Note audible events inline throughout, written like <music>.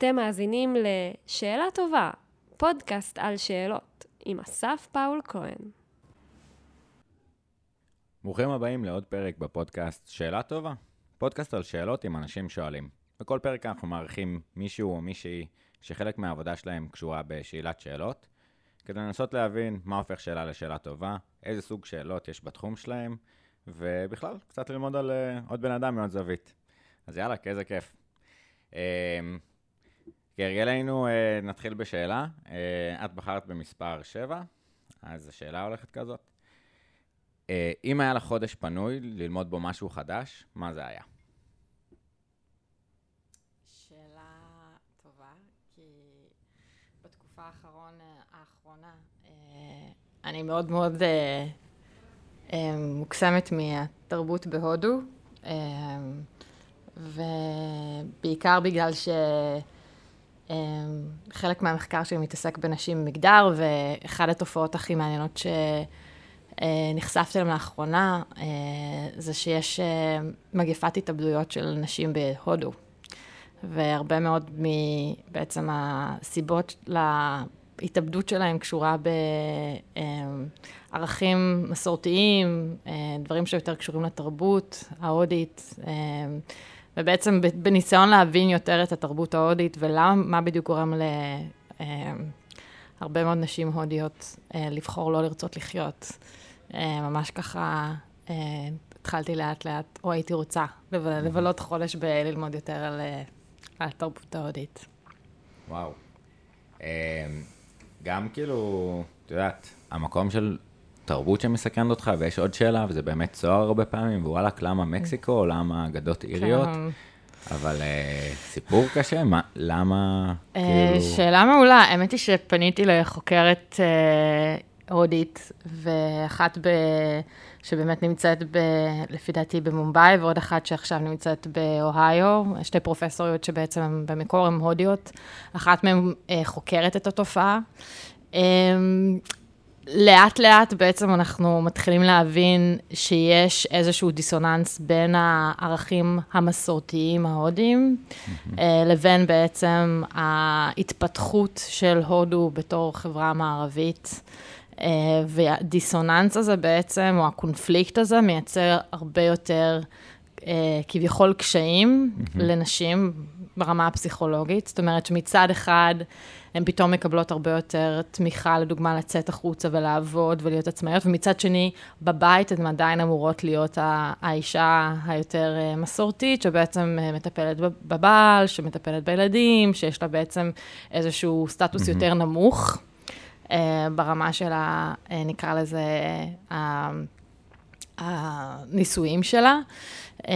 אתם מאזינים ל"שאלה טובה", פודקאסט על שאלות, עם אסף פאול כהן. ברוכים הבאים לעוד פרק בפודקאסט שאלה טובה, פודקאסט על שאלות עם אנשים שואלים. בכל פרק אנחנו מארחים מישהו או מישהי שחלק מהעבודה שלהם קשורה בשאלת שאלות, כדי לנסות להבין מה הופך שאלה לשאלה טובה, איזה סוג שאלות יש בתחום שלהם, ובכלל, קצת ללמוד על uh, עוד בן אדם מעוד זווית. אז יאללה, איזה כיף. Uh, כהרגלנו, uh, נתחיל בשאלה. Uh, את בחרת במספר 7, אז השאלה הולכת כזאת. Uh, אם היה לך חודש פנוי ללמוד בו משהו חדש, מה זה היה? שאלה טובה, כי בתקופה האחרון, האחרונה, אה, אני מאוד מאוד אה, אה, מוקסמת מהתרבות בהודו, אה, ובעיקר בגלל שחלק מהמחקר שלי מתעסק בנשים מגדר, ואחת התופעות הכי מעניינות שנחשפתי אליהן לאחרונה, אה, זה שיש אה, מגפת התאבדויות של נשים בהודו. והרבה מאוד מבעצם הסיבות להתאבדות שלהם קשורה בערכים מסורתיים, אה, דברים שיותר קשורים לתרבות ההודית, אה, ובעצם בניסיון להבין יותר את התרבות ההודית ומה בדיוק גורם להרבה מאוד נשים הודיות אה, לבחור לא לרצות לחיות. ממש ככה התחלתי לאט לאט, או הייתי רוצה לבלות חודש בללמוד יותר על התרבות ההודית. וואו. אמ, גם כאילו, את יודעת, המקום של תרבות שמסכנת אותך, ויש עוד שאלה, וזה באמת צוהר הרבה פעמים, ווואלכ, למה מקסיקו, או למה אגדות איריות? כן. אבל uh, סיפור קשה, מה, למה, uh, כאילו... שאלה מעולה, האמת היא שפניתי לחוקרת uh, הודית, ואחת ב... שבאמת נמצאת, ב... לפי דעתי, במומבאי, ועוד אחת שעכשיו נמצאת באוהיו, שתי פרופסוריות שבעצם במקור הן הודיות, אחת מהן אה, חוקרת את התופעה. אה, לאט לאט בעצם אנחנו מתחילים להבין שיש איזשהו דיסוננס בין הערכים המסורתיים ההודיים, אה, לבין בעצם ההתפתחות של הודו בתור חברה מערבית. אה, והדיסוננס הזה בעצם, או הקונפליקט הזה, מייצר הרבה יותר אה, כביכול קשיים mm-hmm. לנשים ברמה הפסיכולוגית. זאת אומרת שמצד אחד, הן פתאום מקבלות הרבה יותר תמיכה, לדוגמה, לצאת החוצה ולעבוד ולהיות עצמאיות, ומצד שני, בבית הן עדיין אמורות להיות האישה היותר אה, מסורתית, שבעצם מטפלת בבעל, שמטפלת בילדים, שיש לה בעצם איזשהו סטטוס mm-hmm. יותר נמוך. אה, ברמה של ה... אה, נקרא לזה, הנישואים שלה. אה,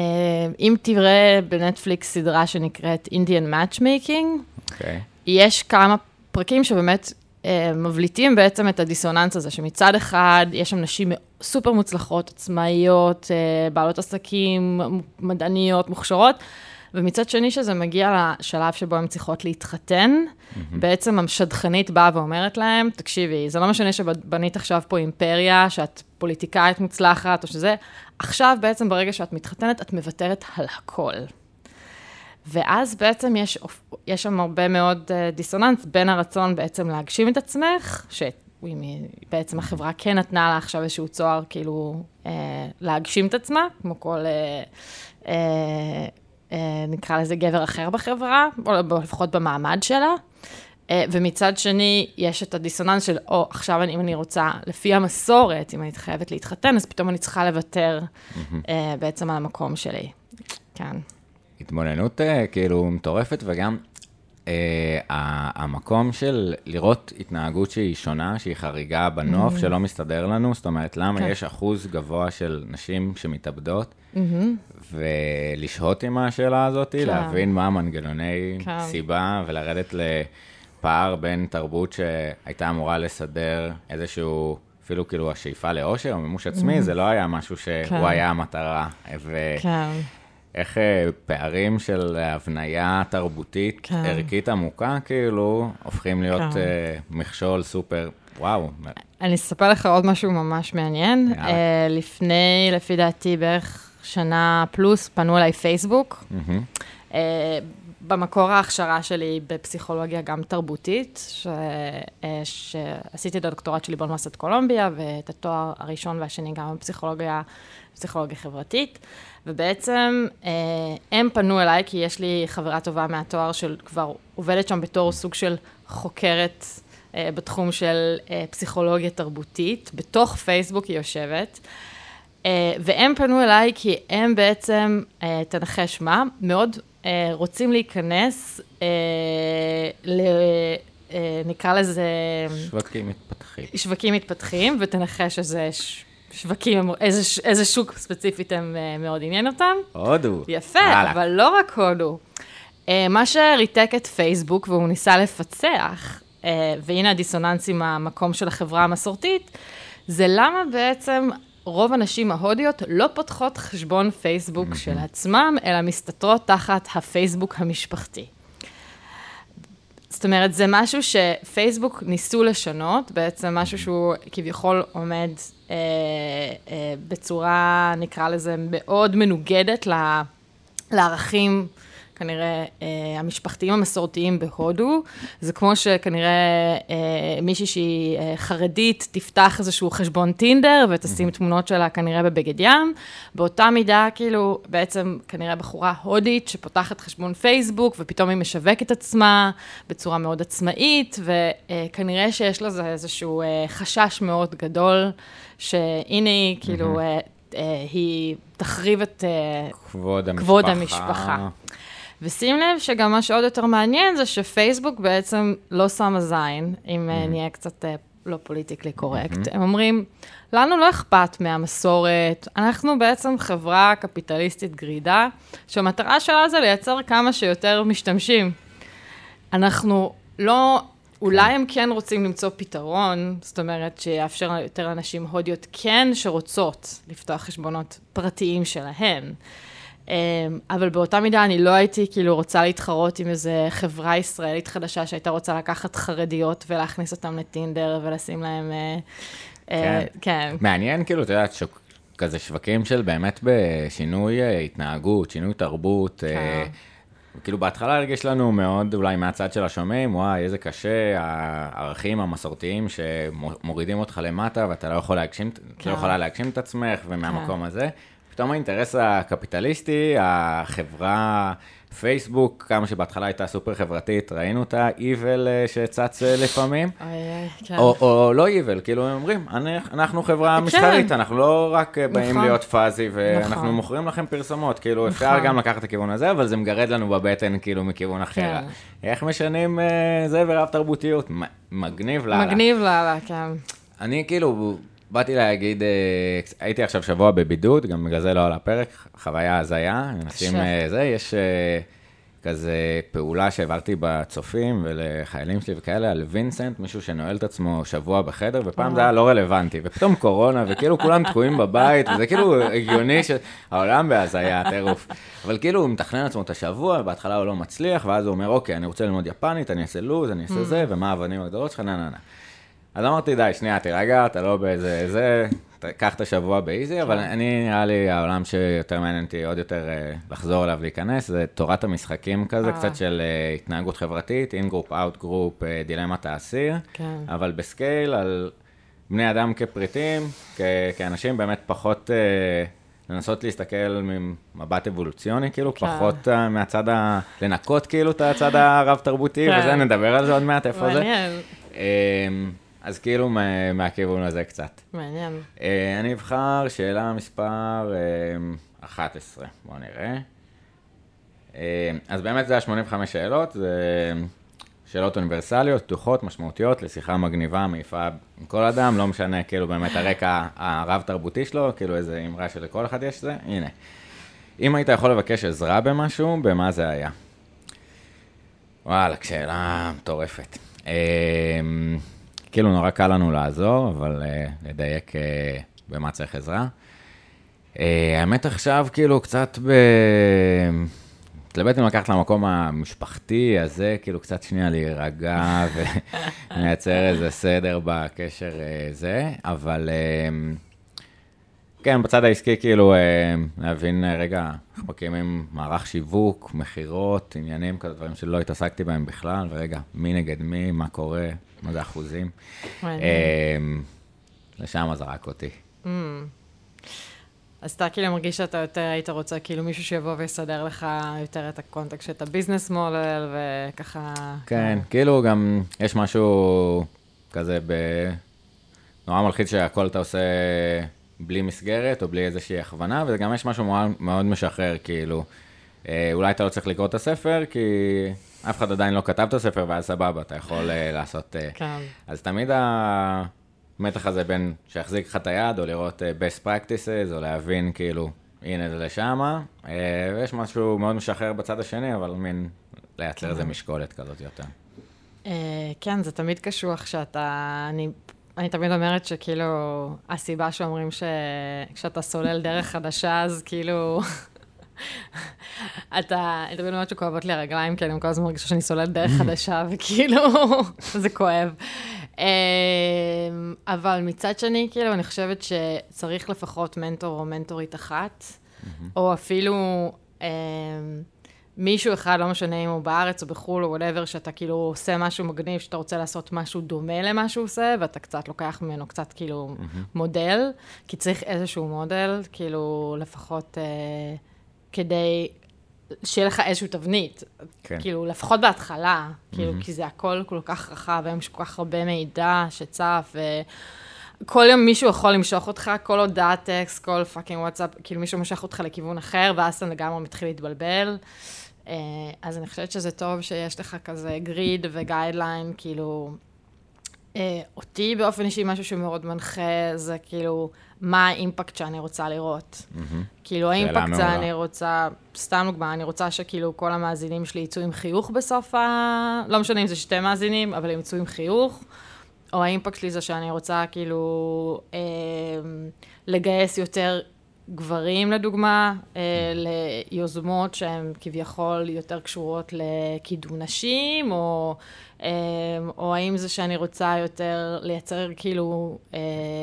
אם תראה בנטפליקס סדרה שנקראת Indian Matchmaking, okay. יש כמה פרקים שבאמת מבליטים בעצם את הדיסוננס הזה, שמצד אחד יש שם נשים סופר מוצלחות, עצמאיות, בעלות עסקים, מדעניות, מוכשרות, ומצד שני, שזה מגיע לשלב שבו הן צריכות להתחתן, mm-hmm. בעצם המשדכנית באה ואומרת להם, תקשיבי, זה לא משנה שבנית עכשיו פה אימפריה, שאת פוליטיקאית מוצלחת או שזה, עכשיו בעצם ברגע שאת מתחתנת, את מוותרת על הכל. ואז בעצם יש, יש שם הרבה מאוד uh, דיסוננס בין הרצון בעצם להגשים את עצמך, שבעצם החברה כן נתנה לה עכשיו איזשהו צוהר, כאילו, uh, להגשים את עצמה, כמו כל... Uh, uh, אה, נקרא לזה גבר אחר בחברה, או לפחות במעמד שלה. אה, ומצד שני, יש את הדיסוננס של, או, עכשיו אני, אם אני רוצה, לפי המסורת, אם אני חייבת להתחתן, אז פתאום אני צריכה לוותר mm-hmm. בעצם על המקום שלי. כן. התבוננות כאילו מטורפת, וגם אה, המקום של לראות התנהגות שהיא שונה, שהיא חריגה בנוף, mm-hmm. שלא מסתדר לנו, זאת אומרת, למה כן. יש אחוז גבוה של נשים שמתאבדות, mm-hmm. ולשהות עם השאלה הזאת, כן. להבין מה המנגנוני כן. סיבה, ולרדת לפער בין תרבות שהייתה אמורה לסדר איזשהו... אפילו כאילו השאיפה לאושר או מימוש עצמי, mm-hmm. זה לא היה משהו שהוא כן. היה המטרה. ו... כן. איך אה, פערים של הבניה תרבותית, כן. ערכית עמוקה, כאילו, הופכים להיות כן. uh, מכשול סופר, וואו. אני אספר לך עוד משהו ממש מעניין. Uh, לפני, לפי דעתי, בערך שנה פלוס, פנו אליי פייסבוק. Mm-hmm. במקור ההכשרה שלי בפסיכולוגיה גם תרבותית, ש... אה, שעשיתי את הדוקטורט שלי באוניברסיטת קולומביה, ואת התואר הראשון והשני גם בפסיכולוגיה, בפסיכולוגיה חברתית. ובעצם אה, הם פנו אליי, כי יש לי חברה טובה מהתואר של כבר עובדת שם בתור סוג של חוקרת אה, בתחום של פסיכולוגיה תרבותית, בתוך פייסבוק היא יושבת. והם פנו אליי כי הם בעצם, תנחש מה, מאוד רוצים להיכנס, אה, ל... אה, נקרא לזה... שווקים מתפתחים. שווקים מתפתחים, ותנחש איזה שווקים, איזה, איזה שוק ספציפית הם מאוד עניין אותם. הודו. יפה, הלאה. אבל לא רק הודו. מה שריתק את פייסבוק, והוא ניסה לפצח, והנה הדיסוננס עם המקום של החברה המסורתית, זה למה בעצם רוב הנשים ההודיות לא פותחות חשבון פייסבוק mm-hmm. של עצמם, אלא מסתתרות תחת הפייסבוק המשפחתי. זאת אומרת, זה משהו שפייסבוק ניסו לשנות, בעצם משהו שהוא כביכול עומד אה, אה, בצורה, נקרא לזה, מאוד מנוגדת לערכים כנראה אה, המשפחתיים המסורתיים בהודו. זה כמו שכנראה אה, מישהי שהיא אה, חרדית תפתח איזשהו חשבון טינדר ותשים תמונות שלה כנראה בבגד ים. באותה מידה, כאילו, בעצם כנראה בחורה הודית שפותחת חשבון פייסבוק ופתאום היא משווקת עצמה בצורה מאוד עצמאית, וכנראה שיש לזה איזשהו אה, חשש מאוד גדול, שהנה היא, כאילו, אה, אה, היא תחריב את אה, כבוד המשפחה. כבוד המשפחה. ושים לב שגם מה שעוד יותר מעניין זה שפייסבוק בעצם לא שמה זין, אם mm-hmm. נהיה קצת אה, לא פוליטיקלי קורקט. Mm-hmm. הם אומרים, לנו לא אכפת מהמסורת, אנחנו בעצם חברה קפיטליסטית גרידה, שהמטרה שלה זה לייצר כמה שיותר משתמשים. אנחנו לא, אולי כן. הם כן רוצים למצוא פתרון, זאת אומרת שיאפשר יותר אנשים הודיות כן שרוצות לפתוח חשבונות פרטיים שלהן. אמ, אבל באותה מידה אני לא הייתי כאילו רוצה להתחרות עם איזה חברה ישראלית חדשה שהייתה רוצה לקחת חרדיות ולהכניס אותן לטינדר ולשים להם... אה, אה, כן. כן. מעניין כאילו, את יודעת, שוק, כזה שווקים של באמת בשינוי אה, התנהגות, שינוי תרבות. כן. כאילו בהתחלה הרגיש לנו מאוד, אולי מהצד של השומעים, וואי, איזה קשה, הערכים המסורתיים שמורידים אותך למטה ואתה לא יכול להגשים, לא כן. לא יכולה להגשים את עצמך, ומהמקום כן. הזה. פתאום האינטרס הקפיטליסטי, החברה, פייסבוק, כמה שבהתחלה הייתה סופר חברתית, ראינו את ה-evil אה, שצץ אה, לפעמים. אוי כן. או, או לא evil, כאילו הם אומרים, אנחנו חברה כן. מסחרית, אנחנו לא רק אה, באים נכון. להיות פאזי, ואנחנו נכון. מוכרים לכם פרסומות, כאילו נכון. אפשר גם לקחת את הכיוון הזה, אבל זה מגרד לנו בבטן כאילו מכיוון אחר. כן. איך משנים זה ורב תרבותיות? מגניב לאללה. מגניב לאללה, כן. אני כאילו... באתי להגיד, אה, הייתי עכשיו שבוע בבידוד, גם בגלל זה לא על הפרק, חוויה הזיה, מנסים אה, זה, יש אה, כזה פעולה שהעברתי בצופים ולחיילים שלי וכאלה, על וינסנט, מישהו שנועל את עצמו שבוע בחדר, ופעם זה היה לא רלוונטי, ופתאום קורונה, וכאילו כולם תקועים בבית, וזה כאילו הגיוני שהעולם בהזיה, טירוף. אבל כאילו הוא מתכנן לעצמו את השבוע, בהתחלה הוא לא מצליח, ואז הוא אומר, אוקיי, אני רוצה ללמוד יפנית, אני אעשה לוז, אני אעשה mm. זה, ומה האבנים הגדולות שלך, נה נה נה. אז אמרתי, די, שנייה, תירגע, אתה לא באיזה, זה, קח את השבוע ב easy, אבל כן. אני, נראה לי, העולם שיותר מעניין אותי עוד יותר אה, לחזור אליו, להיכנס, זה תורת המשחקים כזה, אה. קצת של אה, התנהגות חברתית, in group, out group, דילמת האסיר, כן. אבל ב scale על בני אדם כפריטים, כאנשים באמת פחות... לנסות להסתכל ממבט אבולוציוני, כאילו, כן. פחות uh, מהצד ה... לנקות כאילו את הצד <laughs> הרב-תרבותי, כן. וזה, נדבר על זה עוד מעט, איפה מעניין. זה. מעניין. אז כאילו מהכיוון הזה קצת. מעניין. אה, אני אבחר שאלה מספר 11, אה, בואו נראה. אה, אז באמת זה ה-85 שאלות, זה שאלות אוניברסליות, פתוחות, משמעותיות, לשיחה מגניבה, מעיפה עם כל אדם, לא משנה כאילו באמת הרקע הרב-תרבותי שלו, כאילו איזה אמרה שלכל אחד יש זה, הנה. אם היית יכול לבקש עזרה במשהו, במה זה היה? וואלה, שאלה מטורפת. כאילו נורא קל לנו לעזור, אבל uh, לדייק uh, במה צריך עזרה. Uh, האמת עכשיו, כאילו, קצת ב... מתלבט אם לקחת למקום המשפחתי הזה, כאילו קצת שנייה להירגע ומייצר <laughs> איזה סדר בקשר uh, זה, אבל uh, כן, בצד העסקי, כאילו, להבין רגע, איך מקימים מערך שיווק, מכירות, עניינים, כאלה דברים שלא התעסקתי בהם בכלל, ורגע, מי נגד מי, מה קורה, מה זה אחוזים. אה, לשם זרק אותי. Mm. אז אתה כאילו מרגיש שאתה יותר היית רוצה כאילו מישהו שיבוא ויסדר לך יותר את הקונטקסט, את הביזנס מודל, וככה... כן, כאילו גם יש משהו כזה ב... נורא מלחיץ שהכל אתה עושה בלי מסגרת או בלי איזושהי הכוונה, וגם יש משהו מאוד, משחרר, כאילו, אה, אולי אתה לא צריך לקרוא את הספר, כי אף אחד עדיין לא כתב את הספר, ואז סבבה, אתה יכול אה, לעשות... אה, כן. אז תמיד המתח הזה בין שיחזיק לך את היד, או לראות אה, best practices, או להבין כאילו, הנה זה לשמה, אה, ויש משהו מאוד משחרר בצד השני, אבל מין לייצר איזה משקולת כזאת יותר. אה, כן, זה תמיד קשוח שאתה... אני, אני תמיד אומרת שכאילו, הסיבה שאומרים שכשאתה סולל דרך חדשה, אז כאילו... אתה, אני תמיד אומרת שכואבות לי הרגליים, כי אני כל הזמן מרגישה שאני סוללת דרך <laughs> חדשה, וכאילו, <laughs> זה כואב. אה, אבל מצד שני, כאילו, אני חושבת שצריך לפחות מנטור או מנטורית אחת, או אפילו אה, מישהו אחד, לא משנה אם הוא בארץ או בחו"ל או whatever, שאתה כאילו עושה משהו מגניב, שאתה רוצה לעשות משהו דומה למה שהוא עושה, ואתה קצת לוקח ממנו קצת כאילו מודל, כי צריך איזשהו מודל, כאילו, לפחות אה, כדי שיהיה לך איזושהי תבנית. כן. כאילו, לפחות בהתחלה, כאילו, כי זה הכל כל כך רחב, היום יש כל כך הרבה מידע שצף, ו... כל יום מישהו יכול למשוך אותך, כל הודעת טקסט, כל fucking וואטסאפ, כאילו מישהו מושך אותך לכיוון אחר, ואז אתה לגמרי מתחיל להתבלבל. אה, אז אני חושבת שזה טוב שיש לך כזה grid ו guideline, כאילו, אה, אותי באופן אישי, משהו שמאוד מנחה, זה כאילו, מה ה impact שאני רוצה לראות. כאילו, ה impact זה. אני רוצה, סתם דוגמה, אני רוצה שכאילו כל המאזינים שלי יצאו עם חיוך בסוף ה... לא משנה אם זה שתי מאזינים, אבל הם יצאו עם חיוך. או האימפקט שלי זה שאני רוצה כאילו אה, לגייס יותר גברים, לדוגמה, אה, ליוזמות שהן כביכול יותר קשורות לקידום נשים, או, או האם זה שאני רוצה יותר לייצר כאילו אה,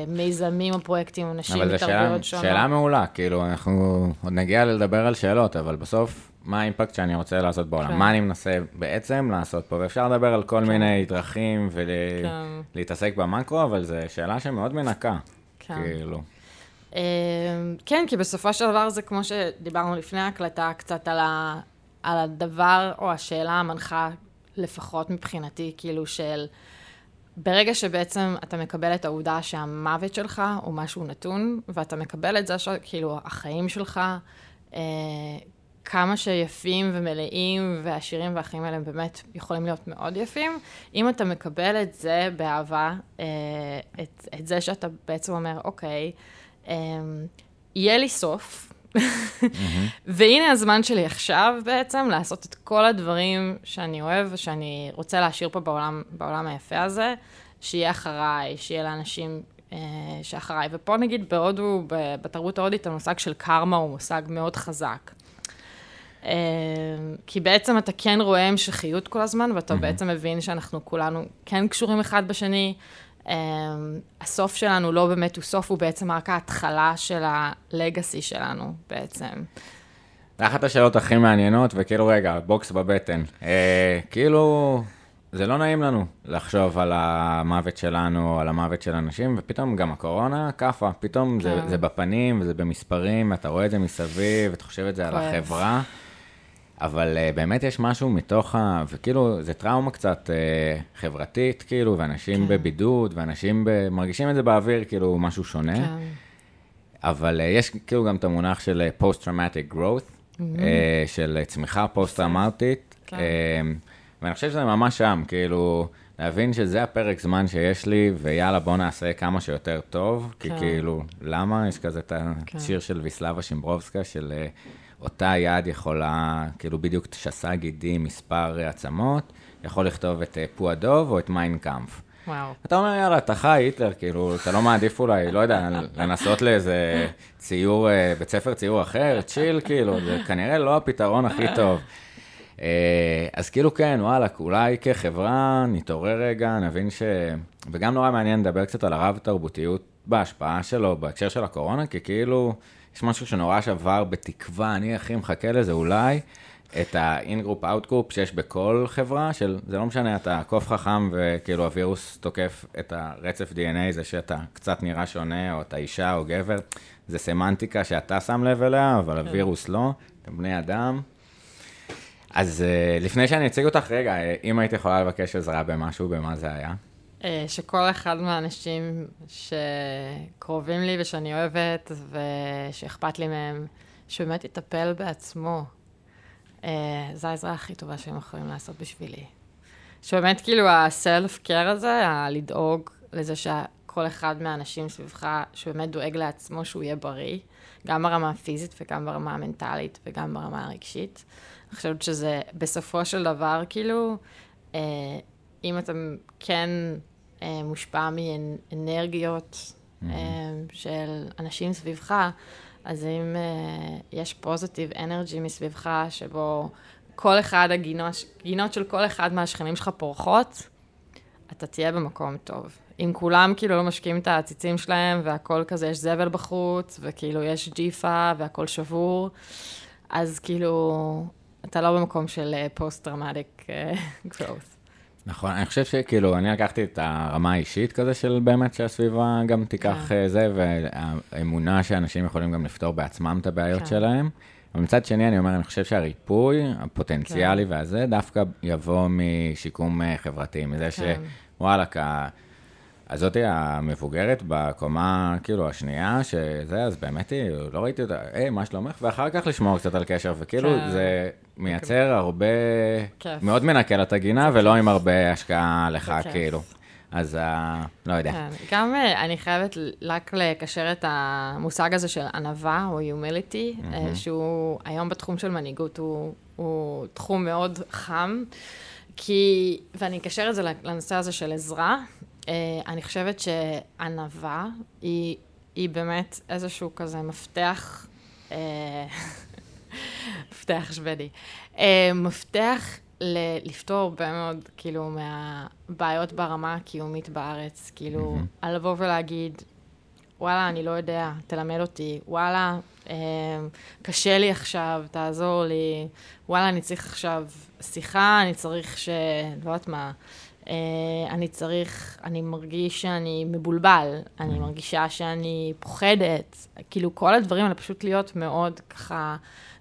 מיזמים או פרויקטים עם נשים אבל זו שאלה, מתרבויות שונות. מעולה, כאילו, אנחנו עוד נגיע לדבר על שאלות, אבל בסוף, מה האימפקט שאני רוצה לעשות בעולם? כן. מה אני מנסה בעצם לעשות פה? ואפשר לדבר על כל מיני דרכים כן. ולהתעסק במקרו, אבל זו שאלה שמאוד מנקה, כן. כאילו. אה, כן, כי בסופו של דבר זה כמו שדיברנו לפני ההקלטה, קצת על, ה, על הדבר או השאלה המנחה, לפחות מבחינתי, כאילו של ברגע שבעצם אתה מקבל את העובדה שהמוות שלך הוא משהו נתון, ואתה מקבל את זה שכאילו החיים שלך, אה, כמה שיפים ומלאים ועשירים והחיים האלה באמת יכולים להיות מאוד יפים, אם אתה מקבל את זה באהבה, אה, את, את זה שאתה בעצם אומר, אוקיי, אה, יהיה לי סוף, <laughs> והנה הזמן שלי עכשיו בעצם לעשות את כל הדברים שאני אוהב ושאני רוצה להשאיר פה בעולם, בעולם היפה הזה, שיהיה אחריי, שיהיה לאנשים אה, שאחריי. ופה נגיד בהודו, בתרבות ההודית, המושג של קרמה הוא מושג מאוד חזק. אה, כי בעצם אתה כן רואה המשכיות כל הזמן, ואתה בעצם מבין שאנחנו כולנו כן קשורים אחד בשני. אה, הסוף שלנו לא באמת הוא סוף, הוא בעצם רק ההתחלה של הלגאסי שלנו בעצם. זה אחת השאלות הכי מעניינות, וכאילו, רגע, בוקס בבטן. אה, כאילו, זה לא נעים לנו לחשוב על המוות שלנו, על המוות של אנשים, ופתאום גם הקורונה כאפה, פתאום זה, כן. זה בפנים, וזה במספרים, אתה רואה את זה מסביב, אתה חושב את זה על. החברה, אבל uh, באמת יש משהו מתוך ה... וכאילו, זה טראומה קצת uh, חברתית, כאילו, ואנשים כן. בבידוד, ואנשים ב... מרגישים את זה באוויר, כאילו, משהו שונה. כן. אבל uh, יש כאילו גם את המונח של uh, post-traumatic growth, mm-hmm. uh, של uh, צמיחה פוסט-טראומטית, כן. uh, ואני חושב שזה ממש שם, כאילו, להבין שזה הפרק זמן שיש לי, ויאללה, בוא נעשה כמה שיותר טוב, כי כן. כאילו, למה? יש כזה את כן. השיר של ויסלבה שימברובסקה, של uh, אותה יד יכולה, כאילו בדיוק שסה גידי מספר עצמות, יכול לכתוב את uh, פועדוב או את מיינקאמפ. וואו. אתה אומר, יאללה, אתה חי היטלר, כאילו, אתה לא מעדיף אולי, לא יודע, לנסות לאיזה ציור, אה, בית ספר ציור אחר, צ'יל, כאילו, זה כנראה לא הפתרון הכי טוב. אה, אז כאילו, כן, וואלה, אולי כחברה נתעורר רגע, נבין ש... וגם נורא מעניין לדבר קצת על הרב-תרבותיות בהשפעה שלו בהקשר של הקורונה, כי כאילו, יש משהו שנורא שבר בתקווה, אני הכי מחכה לזה אולי, את ה-in-group, out-group שיש בכל חברה, של, זה לא משנה, אתה קוף חכם וכאילו הווירוס תוקף את הרצף DNA, זה שאתה קצת נראה שונה, או אתה אישה או גבר, זה סמנטיקה שאתה שם לב אליה, אבל כן. הווירוס לא, אתם בני אדם. אז uh, לפני שאני אציג אותך, רגע, אם היית יכולה לבקש עזרה במשהו, במה זה היה? אה, שכל אחד מהאנשים שקרובים לי ושאני אוהבת ושאכפת לי מהם, שבאמת יטפל בעצמו. אה, זו העזרה הכי טובה שהם יכולים לעשות בשבילי. שבאמת כאילו הסלף קר הזה, הלדאוג לזה שכל אחד מהאנשים סביבך, שבאמת דואג לעצמו שהוא יהיה בריא, גם ברמה הפיזית וגם ברמה המנטלית וגם ברמה הרגשית. אני חושבת שזה בסופו של דבר, כאילו, אה, אם אתה כן מושפע מאנרגיות mm-hmm. של אנשים סביבך, אז אם uh, יש פוזיטיב אנרגי מסביבך, שבו כל אחד הגינות, גינות של כל אחד מהשכנים שלך פורחות, אתה תהיה במקום טוב. אם כולם כאילו לא משקיעים את העציצים שלהם, והכל כזה, יש זבל בחוץ, וכאילו יש ג'יפה, והכל שבור, אז כאילו, אתה לא במקום של post-traumatic <laughs> growth. נכון, אני חושב שכאילו, אני לקחתי את הרמה האישית כזה של באמת שהסביבה גם תיקח כן. אה, זה, והאמונה שאנשים יכולים גם לפתור בעצמם את הבעיות כן. שלהם. אבל מצד שני, אני אומר, אני חושב שהריפוי הפוטנציאלי כן. והזה, דווקא יבוא משיקום אה, חברתי, מזה כן. שוואלה, הזאתי המבוגרת בקומה, כאילו, השנייה, שזה, אז באמת היא, לא ראיתי אותה, היי, מה שלומך? ואחר כך לשמור קצת על קשר, וכאילו, כן. זה מייצר הרבה, כיף. מאוד מנקה את הגינה, ולא עם הרבה השקעה לך, כאילו. אז uh, לא יודע. כן, גם uh, אני חייבת רק לקשר את המושג הזה של ענווה, או humility, mm-hmm. uh, שהוא היום בתחום של מנהיגות, הוא, הוא תחום מאוד חם, כי, ואני אקשר את זה לנושא הזה של עזרה, אני חושבת שענווה היא, היא באמת איזשהו כזה מפתח, uh, מפתח שוודי, uh, מפתח ל- לפתור הרבה מאוד, כאילו, מהבעיות ברמה הקיומית בארץ. כאילו, mm-hmm. על לבוא ולהגיד, וואלה, אני לא יודע, תלמד אותי, וואלה, אה, קשה לי עכשיו, תעזור לי, וואלה, אני צריך עכשיו שיחה, אני צריך ש... לא יודעת מה, אה, אני צריך, אני מרגיש שאני מבולבל, אני מרגישה שאני פוחדת, כאילו כל הדברים האלה פשוט להיות מאוד ככה,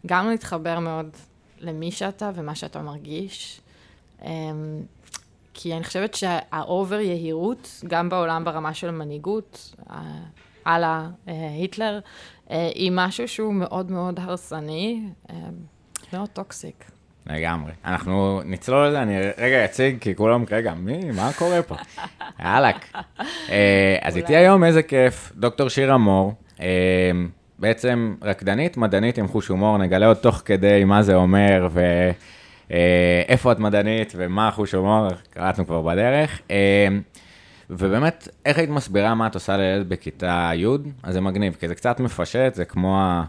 גם להתחבר מאוד למי שאתה ומה שאתה מרגיש. אה, כי אני חושבת שה over יהירות, גם בעולם ברמה של מנהיגות, הלאה, היטלר, היא משהו שהוא מאוד מאוד הרסני, אה, מאוד toxic. לגמרי. אנחנו נצלול לזה, אני רגע אציג, כי כולם, רגע, מי, מה קורה פה? <laughs> יאללה. אה, אז איתי היום, איזה כיף, דוקטור שירה מור, אה, בעצם רקדנית, מדענית עם חוש הומור, נגלה עוד תוך כדי מה זה אומר, ואיפה אה, את מדענית ומה חוש הומור, קראתנו כבר בדרך. ובאמת, איך היית מסבירה מה את עושה לילד בכיתה י'? אז זה מגניב, כי זה קצת מפשט, זה כמו ה...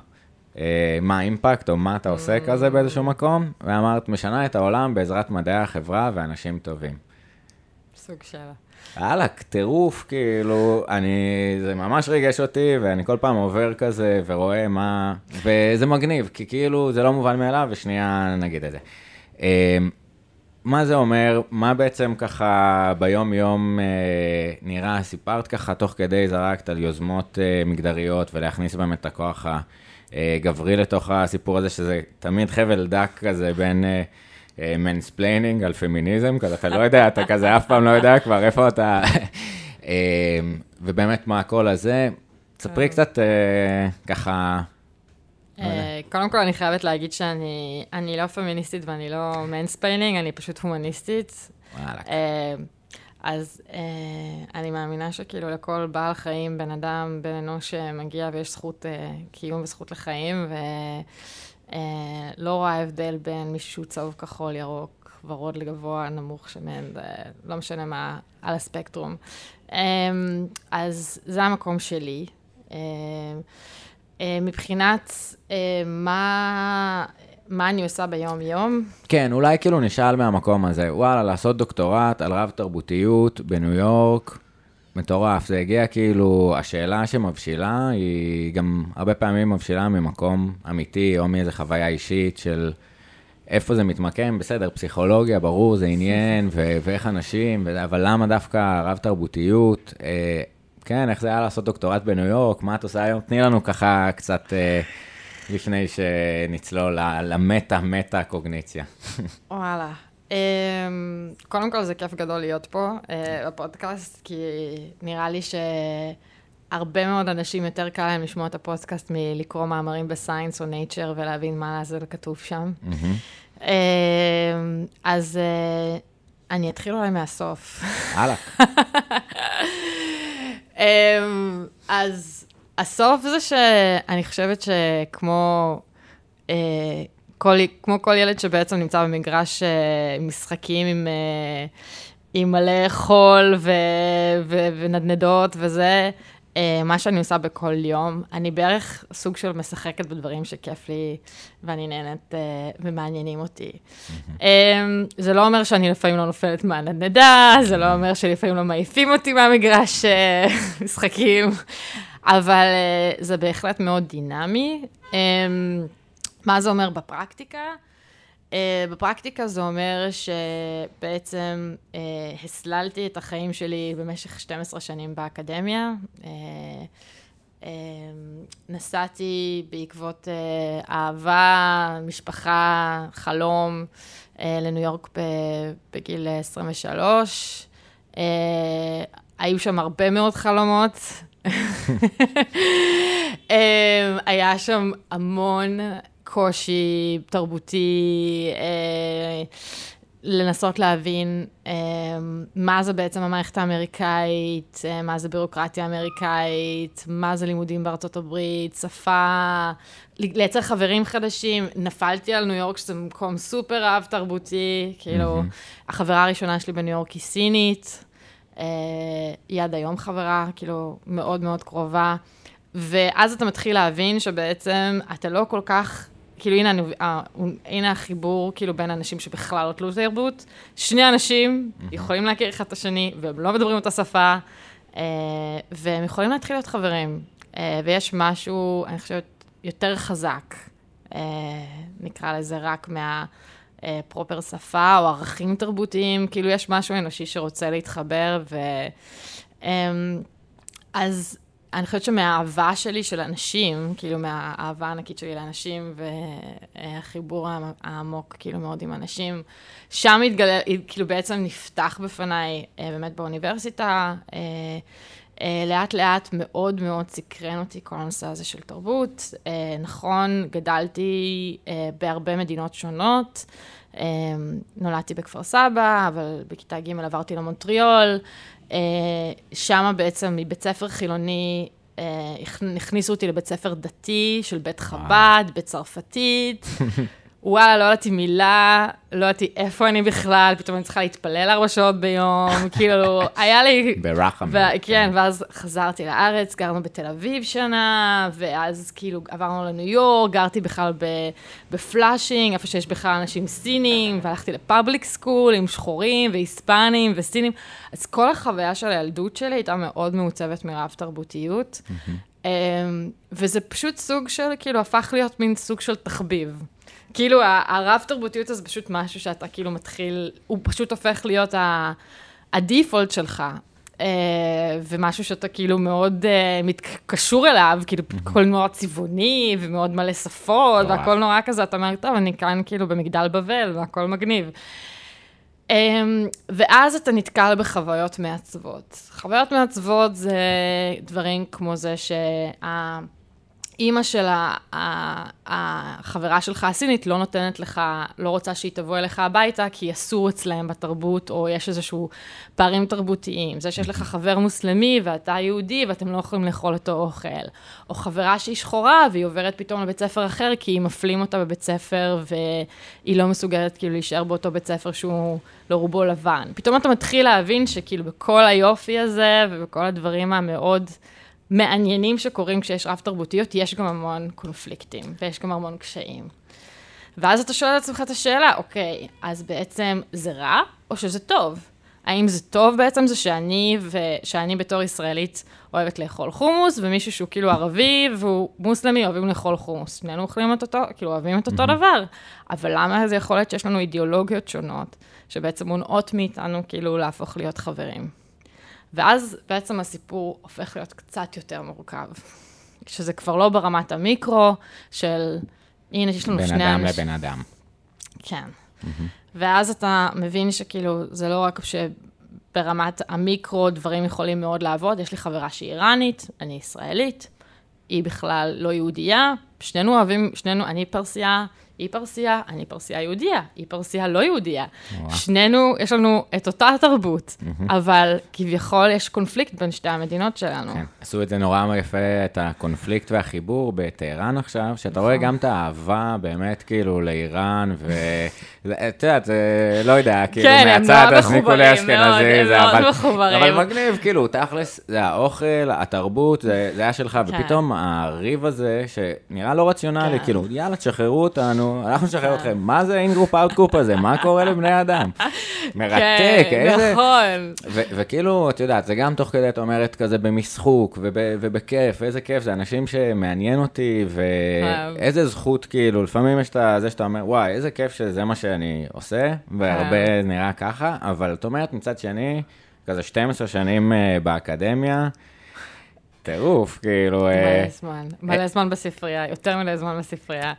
אה, מה האימפקט או מה אתה עושה mm. כזה באיזשהו מקום, ואמרת, משנה את העולם בעזרת מדעי החברה ואנשים טובים. סוג של... יאללה, טירוף, כאילו, אני, זה ממש ריגש אותי, ואני כל פעם עובר כזה ורואה מה, וזה מגניב, כי כאילו, זה לא מובן מאליו, ושנייה נגיד את זה. אה, מה זה אומר, מה בעצם ככה ביום-יום אה, נראה, סיפרת ככה תוך כדי זרקת על יוזמות אה, מגדריות ולהכניס באמת את הכוח הגברי לתוך הסיפור הזה, שזה תמיד חבל דק כזה בין mansplaining על פמיניזם, כזה אתה לא יודע, אתה כזה אף פעם לא יודע כבר איפה אתה, ובאמת מה הכל הזה. ספרי קצת ככה לא אה, קודם כל, אני חייבת להגיד שאני לא פמיניסטית ואני לא mansplaining, אני פשוט הומניסטית. אה, אז אה, אני מאמינה שכאילו לכל בעל חיים, בן אדם, בן אנוש שמגיע ויש זכות קיום וזכות לחיים, ולא רואה הבדל בין מישהו צהוב כחול, ירוק, ורוד לגבוה, נמוך, שמן, לא משנה מה, על הספקטרום. אז זה המקום שלי. אה, מבחינת אה, מה, מה אני עושה ביום-יום. כן, אולי כאילו נשאל מהמקום הזה, וואלה, לעשות דוקטורט על רב תרבותיות בניו יורק, מטורף, זה הגיע כאילו, השאלה שמבשילה היא גם הרבה פעמים מבשילה ממקום אמיתי, או מאיזו חוויה אישית של איפה זה מתמקם, בסדר, פסיכולוגיה, ברור, זה עניין, ו- ואיך אנשים, ו- אבל למה דווקא רב-תרבותיות? אה, כן, איך זה היה לעשות דוקטורט בניו יורק, מה את עושה היום? תני לנו ככה קצת, אה, לפני שנצלול למטה-מטה קוגניציה. <laughs> וואלה. אמ, קודם כל זה כיף גדול להיות פה אה, בפודקאסט, כי נראה לי שהרבה מאוד אנשים יותר קל להם לשמוע את הפודקאסט מלקרוא מאמרים בסיינס או נייצ'ר ולהבין מה לעזל כתוב שם. אמ, אז אה, אני אתחיל אולי מהסוף. הלאה. <laughs> אמ, אז הסוף זה שאני חושבת שכמו אה, כל, כמו כל ילד שבעצם נמצא במגרש אה, משחקים עם, אה, עם מלא חול ו, ו, ונדנדות וזה, מה שאני עושה בכל יום, אני בערך סוג של משחקת בדברים שכיף לי ואני נהנית ומעניינים אותי. זה לא אומר שאני לפעמים לא נופלת מהנדנדה, זה לא אומר שלפעמים לא מעיפים אותי מהמגרש <laughs> משחקים. אבל uh, זה בהחלט מאוד דינמי. Um, מה זה אומר בפרקטיקה? Uh, בפרקטיקה זה אומר שבעצם uh, הסללתי את החיים שלי במשך 12 שנים באקדמיה. Uh, נסעתי בעקבות אהבה, משפחה, חלום לניו יורק בגיל 23. Uh, היו שם הרבה מאוד חלומות, אמ, היה שם המון קושי תרבותי, אה, לנסות להבין אה, מה זה בעצם המערכת האמריקאית, אה, מה זה בירוקרטיה אמריקאית, מה זה לימודים בארצות הברית, שפה, לייצר חברים חדשים. נפלתי על ניו יורק, שזה מקום סופר רב-תרבותי, כאילו, החברה הראשונה שלי בניו יורק היא סינית. היא עד היום חברה, כאילו, מאוד מאוד קרובה. ואז אתה מתחיל להבין שבעצם אתה לא כל כך, כאילו, הנה, אה, הנה החיבור, כאילו, בין אנשים שבכלל לא תלו תרבות. שני אנשים יכולים להכיר אחד את השני, והם לא מדברים אותה שפה, אה, והם יכולים להתחיל להיות חברים. אה, ויש משהו, אני חושבת, יותר חזק, נקרא לזה רק מה... פרופר שפה או ערכים תרבותיים, כאילו יש משהו אנושי שרוצה להתחבר, ו... אמ, אז אני חושבת שמהאהבה שלי של אנשים, כאילו מהאהבה הענקית שלי לאנשים והחיבור העמוק כאילו מאוד עם אנשים, שם התגלה, כאילו בעצם נפתח בפניי אה, באמת באוניברסיטה, אה, לאט לאט מאוד מאוד סקרן אותי כל הנושא הזה של תרבות. נכון, גדלתי בהרבה מדינות שונות. נולדתי בכפר סבא, אבל בכיתה ג' עברתי למונטריאול. שם בעצם מבית ספר חילוני הכניסו אותי לבית ספר דתי של בית חב"ד, בצרפתית. <laughs> וואלה, לא ידעתי מילה, לא ידעתי איפה אני בכלל, פתאום אני צריכה להתפלל ארבע שעות ביום, <laughs> כאילו, היה לי... ברחם. ו- כן, ואז חזרתי לארץ, גרנו בתל אביב שנה, ואז כאילו עברנו לניו יורק, גרתי בכלל בפלאשינג, איפה שיש בכלל אנשים סינים, והלכתי ל public school עם שחורים והיספנים וסינים, אז כל החוויה של הילדות שלי הייתה מאוד מעוצבת מרב תרבותיות. Mm-hmm. וזה פשוט סוג של, כאילו, הפך להיות מין סוג של תחביב. כאילו, הרב תרבותיות הזה פשוט משהו שאתה כאילו מתחיל, הוא פשוט הופך להיות ה default שלך. Uh, ומשהו שאתה כאילו מאוד uh, קשור אליו, כאילו. הכל מאוד צבעוני ומאוד מלא שפות, והכל נורא כזה, אתה אומר, טוב, אני כאן כאילו במגדל בבל והכל מגניב. Um, ואז אתה נתקל בחוויות מעצבות. חוויות מעצבות זה דברים כמו זה שה... אימא של החברה שלך הסינית לא נותנת לך, לא רוצה שהיא תבוא אליך הביתה, כי אסור אצלהם בתרבות, או יש איזשהו פערים תרבותיים. זה שיש לך חבר מוסלמי ואתה יהודי ואתם לא יכולים לאכול אותו אוכל. או חברה שהיא שחורה והיא עוברת פתאום לבית ספר אחר, כי מפלים אותה בבית ספר והיא לא מסוגלת כאילו להישאר באותו בית ספר שהוא לא רובו לבן. פתאום אתה מתחיל להבין שכאילו בכל היופי הזה ובכל הדברים המאוד... מעניינים שקורים כשיש רב תרבותיות, יש גם המון קונפליקטים, ויש גם המון קשיים. ואז אתה שואל את עצמך את השאלה, אוקיי, אז בעצם זה רע או שזה טוב? האם זה טוב בעצם זה שאני, ושאני בתור ישראלית אוהבת לאכול חומוס, ומישהו שהוא כאילו ערבי והוא מוסלמי אוהבים לאכול חומוס. שנינו אוכלים את אותו, כאילו אוהבים את אותו דבר. אבל למה זה יכול להיות שיש לנו אידיאולוגיות שונות, שבעצם מונעות מאיתנו כאילו להפוך להיות חברים? ואז בעצם הסיפור הופך להיות קצת יותר מורכב. שזה כבר לא ברמת המיקרו של, הנה, יש לנו בין שני אדם אנשים. לבן אדם. כן. ואז אתה מבין שכאילו, זה לא רק שברמת המיקרו דברים יכולים מאוד לעבוד, יש לי חברה שהיא איראנית, אני ישראלית, היא בכלל לא יהודייה, שנינו אוהבים, שנינו, אני פרסייה, היא פרסייה, אני פרסייה יהודייה, היא פרסייה לא יהודייה. וואו. שנינו, יש לנו את אותה תרבות, אבל כביכול יש קונפליקט בין שתי המדינות שלנו. כן, עשו את זה נורא יפה, את הקונפליקט והחיבור בטהרן עכשיו, שאתה רואה נכון. גם את האהבה באמת כאילו לאיראן, ואת יודעת, זה לא יודע, כאילו כן, הם מהצד, אז ניקולי אשכנזי, זה אבל, מחוברים. אבל מגניב, כאילו, תכלס, זה האוכל, התרבות, זה, זה היה שלך, כן. ופתאום הריב הזה, שנראה לא רציונלי, כן. כאילו, יאללה, תשחררו אותנו, אנחנו נשחרר כן. אתכם, מה זה in-group out-group הזה, מה קורה לבני אדם? <laughs> מרתק, כן, איזה... נכון. ו- וכאילו, את יודעת, זה גם תוך כדי, את אומרת, כזה במשחוק וב- ובכיף, איזה כיף, זה אנשים שמעניין אותי, ואיזה זכות, כאילו, לפעמים יש את זה שאתה אומר, וואי, איזה כיף שזה מה שאני עושה, והרבה נראה ככה, אבל את אומרת, מצד שני, כזה 12 שנים אה, באקדמיה, טירוף, כאילו, אה, מלא זמן, מלא זמן בספרייה, יותר מלא זמן בספרייה.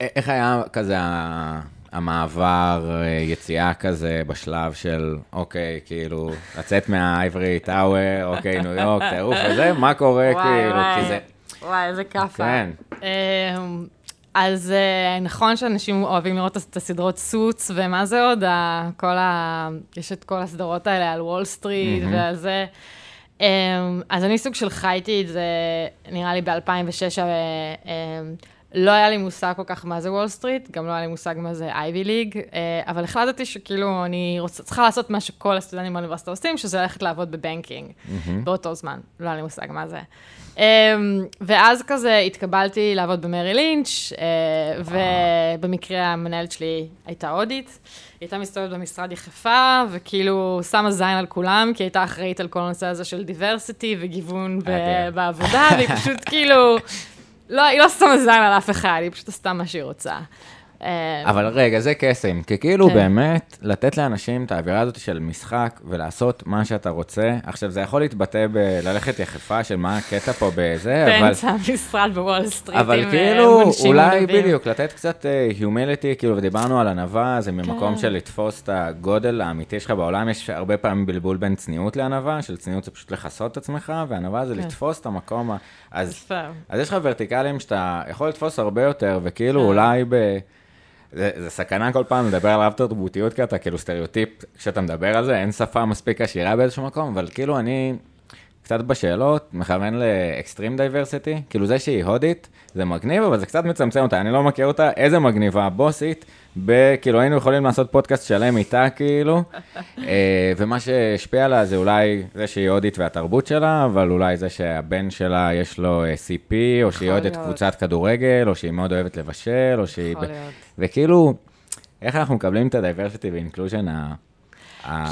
איך היה כזה המעבר, אה, יציאה כזה בשלב של, אוקיי, כאילו, לצאת מה ivory tower, אוקיי, ניו יורק, טירוף וזה, מה קורה, כאילו. כי זה... וואי, איזה כאפה. כן. אז אה, נכון שאנשים אוהבים לראות את הסדרות Suits, ומה זה עוד? ה- כל ה... יש את כל הסדרות האלה על וול סטריט מהמם. ועל זה. אמ, אז אני סוג של חייתי את זה, נראה לי ב-2006, לא היה לי מושג כל כך מה זה וול סטריט, גם לא היה לי מושג מה זה Ivy League, אבל החלטתי שכאילו אני רוצה, צריכה לעשות מה שכל הסטודנטים באוניברסיטה עושים, שזה ללכת לעבוד ב banking, באותו זמן, לא היה לי מושג מה זה. Um, ואז כזה התקבלתי לעבוד במריל לינץ', uh, ובמקרה המנהלת שלי הייתה הודית. היא הייתה מסתובבת במשרד יחפה, וכאילו שמה זין על כולם, כי היא הייתה אחראית על כל הנושא הזה של diversity וגיוון. בעבודה, והיא פשוט <laughs> כאילו, לא, היא לא שמה זין על אף אחד, היא פשוט עשתה מה שהיא רוצה. Um, אבל רגע, זה קסם, כי כאילו כן. באמת, לתת לאנשים את האווירה הזאת של משחק ולעשות מה שאתה רוצה. עכשיו, זה יכול להתבטא בללכת יחפה של מה הקטע פה בזה, <laughs> אבל... באמצע המשרד בוול סטריט אבל אה, כאילו, אולי ענבים. בדיוק, לתת קצת humility, כאילו, ודיברנו על ענווה, זה ממקום כן. של לתפוס את הגודל האמיתי שלך בעולם, יש הרבה פעמים בלבול בין צניעות לענווה, של צניעות זה פשוט לכסות את עצמך, וענווה זה כן. לתפוס את המקום, ה- אז. אז יש לך ורטיקלים שאתה יכול לתפוס הרבה יותר, וכאילו. אולי ב... זה, זה סכנה כל פעם לדבר על רב תרבותיות, כי אתה כאילו סטריאוטיפ, כשאתה מדבר על זה, אין שפה מספיק עשירה באיזשהו מקום, אבל כאילו אני קצת בשאלות, מכוון ל extreme diversity, כאילו זה שהיא הודית, זה מגניב, אבל זה קצת מצמצם אותה, אני לא מכיר אותה, איזה מגניבה, בוסית, ב- כאילו היינו יכולים לעשות פודקאסט שלם איתה, כאילו, אה, ומה שהשפיע עליה זה אולי זה שהיא הודית והתרבות שלה, אבל אולי זה שהבן שלה יש לו אה, CP, או שהיא אוהדת להיות. קבוצת כדורגל, או שהיא מאוד אוהבת לבשל, או שהיא... ב-. וכאילו, איך אנחנו מקבלים את ה-diversity ו-inclusion ה...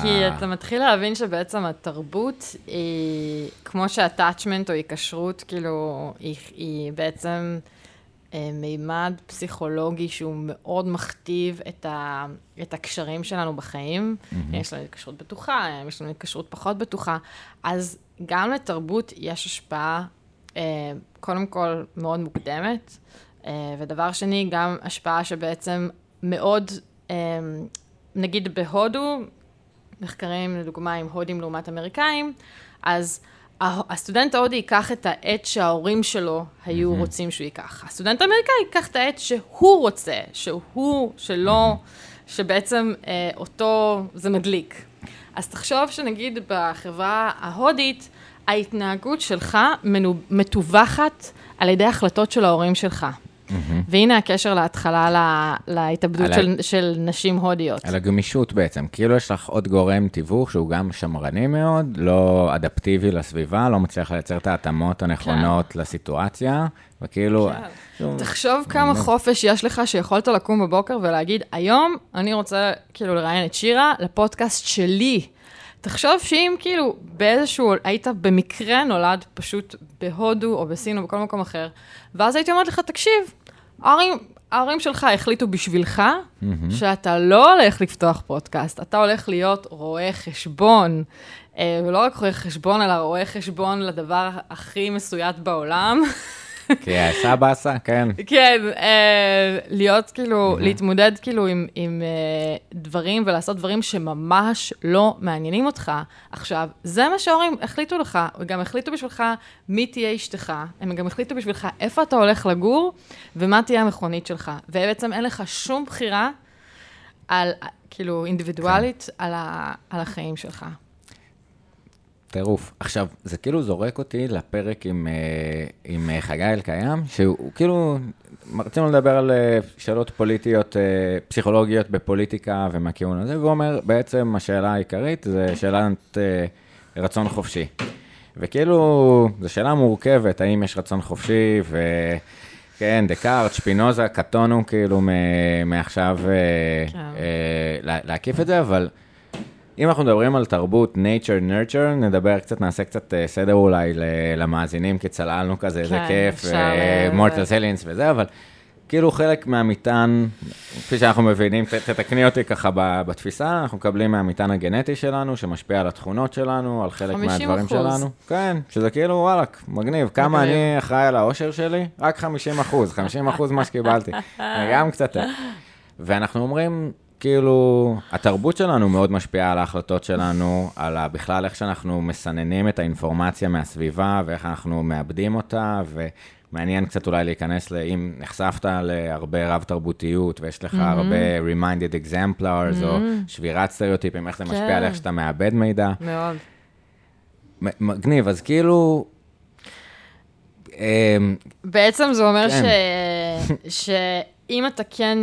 כי אתה מתחיל להבין שבעצם התרבות היא, כמו שה-attachment או היקשרות, כאילו, היא, היא בעצם מימד פסיכולוגי שהוא מאוד מכתיב את, ה, את הקשרים שלנו בחיים. Mm-hmm. יש לנו התקשרות בטוחה, יש לנו התקשרות פחות בטוחה. אז גם לתרבות יש השפעה, אה, קודם כל, מאוד מוקדמת, אה, ודבר שני, גם השפעה שבעצם מאוד, אה, נגיד בהודו, מחקרים, לדוגמה, עם הודים לעומת אמריקאים, אז הסטודנט ההודי ייקח את העט שההורים שלו היו mm-hmm. רוצים שהוא ייקח. הסטודנט האמריקאי ייקח את העט שהוא רוצה, שהוא, שלא, שבעצם אה, אותו זה מדליק. אז תחשוב שנגיד בחברה ההודית, ההתנהגות שלך מנו- מתווכת על ידי החלטות של ההורים שלך. והנה הקשר להתחלה לה- להתאבדות על ה- של, של נשים הודיות. על הגמישות בעצם. כאילו יש לך עוד גורם תיווך שהוא גם שמרני מאוד, לא אדפטיבי לסביבה, לא מצליח לייצר את ההתאמות הנכונות כן. לסיטואציה, וכאילו... שהוא- תחשוב כמה חופש יש לך שיכולת לקום בבוקר ולהגיד, היום אני רוצה כאילו לראיין את שירה לפודקאסט שלי. תחשוב שאם כאילו באיזשהו, היית במקרה נולד פשוט בהודו או בסין או בכל מקום אחר, ואז הייתי אומרת לך, תקשיב, ההורים, ההורים שלך החליטו בשבילך שאתה לא הולך לפתוח פודקאסט, אתה הולך להיות רואה חשבון. אה, ולא רק רואה חשבון, אלא רואה חשבון לדבר הכי מסויט בעולם. <laughs> כי הסבא עשה, כן. כן, אה, להיות כאילו, להתמודד כאילו עם, עם אה, דברים ולעשות דברים שממש לא מעניינים אותך. עכשיו, זה מה שההורים החליטו לך, וגם החליטו בשבילך מי תהיה אשתך, הם גם החליטו בשבילך איפה אתה הולך לגור ומה תהיה המכונית שלך. ובעצם אין לך שום בחירה על, כאילו, אינדיבידואלית על, ה, על החיים שלך. טירוף. עכשיו, זה כאילו זורק אותי לפרק עם, אה, עם אה, חגי אלקיים, שהוא כאילו, רצינו לדבר על אה, שאלות פוליטיות, פסיכולוגיות בפוליטיקה ומהכיוון הזה, והוא אומר, בעצם השאלה העיקרית זה שאלת רצון חופשי. וכאילו, זו שאלה מורכבת, האם יש רצון חופשי, וכן, דקארט, שפינוזה, קטונו כאילו מעכשיו כן. אה, לה- להקיף את זה, אבל... אם אנחנו מדברים על תרבות nature nurture, נדבר קצת, נעשה קצת אה, סדר אולי למאזינים, כי צללנו כזה, איזה כן, כיף, אפשר, אה, מורטל סליאנס וזה, אבל כאילו חלק מהמטען, כפי שאנחנו מבינים, תתקני אותי ככה בתפיסה, אנחנו מקבלים מהמטען הגנטי שלנו, שמשפיע על התכונות שלנו, על חלק 50%. מהדברים שלנו. כן, שזה כאילו וואלכ, מגניב. כמה. אני אחראי על האושר שלי? רק 50 אחוז, 50 אחוז מה שקיבלתי. <laughs> גם קצת... ואנחנו אומרים, כאילו, התרבות שלנו מאוד משפיעה על ההחלטות שלנו, על בכלל איך שאנחנו מסננים את האינפורמציה מהסביבה ואיך אנחנו מאבדים אותה, ומעניין קצת אולי להיכנס ל... אם נחשפת להרבה רב-תרבותיות, ויש לך הרבה reminded exemplars, או שבירת סטריאוטיפים, איך זה משפיע על כן. איך שאתה מאבד מידע. מאוד. מגניב, אז כאילו... אמ, בעצם זה אומר כן. ש... <laughs> שאם אתה כן,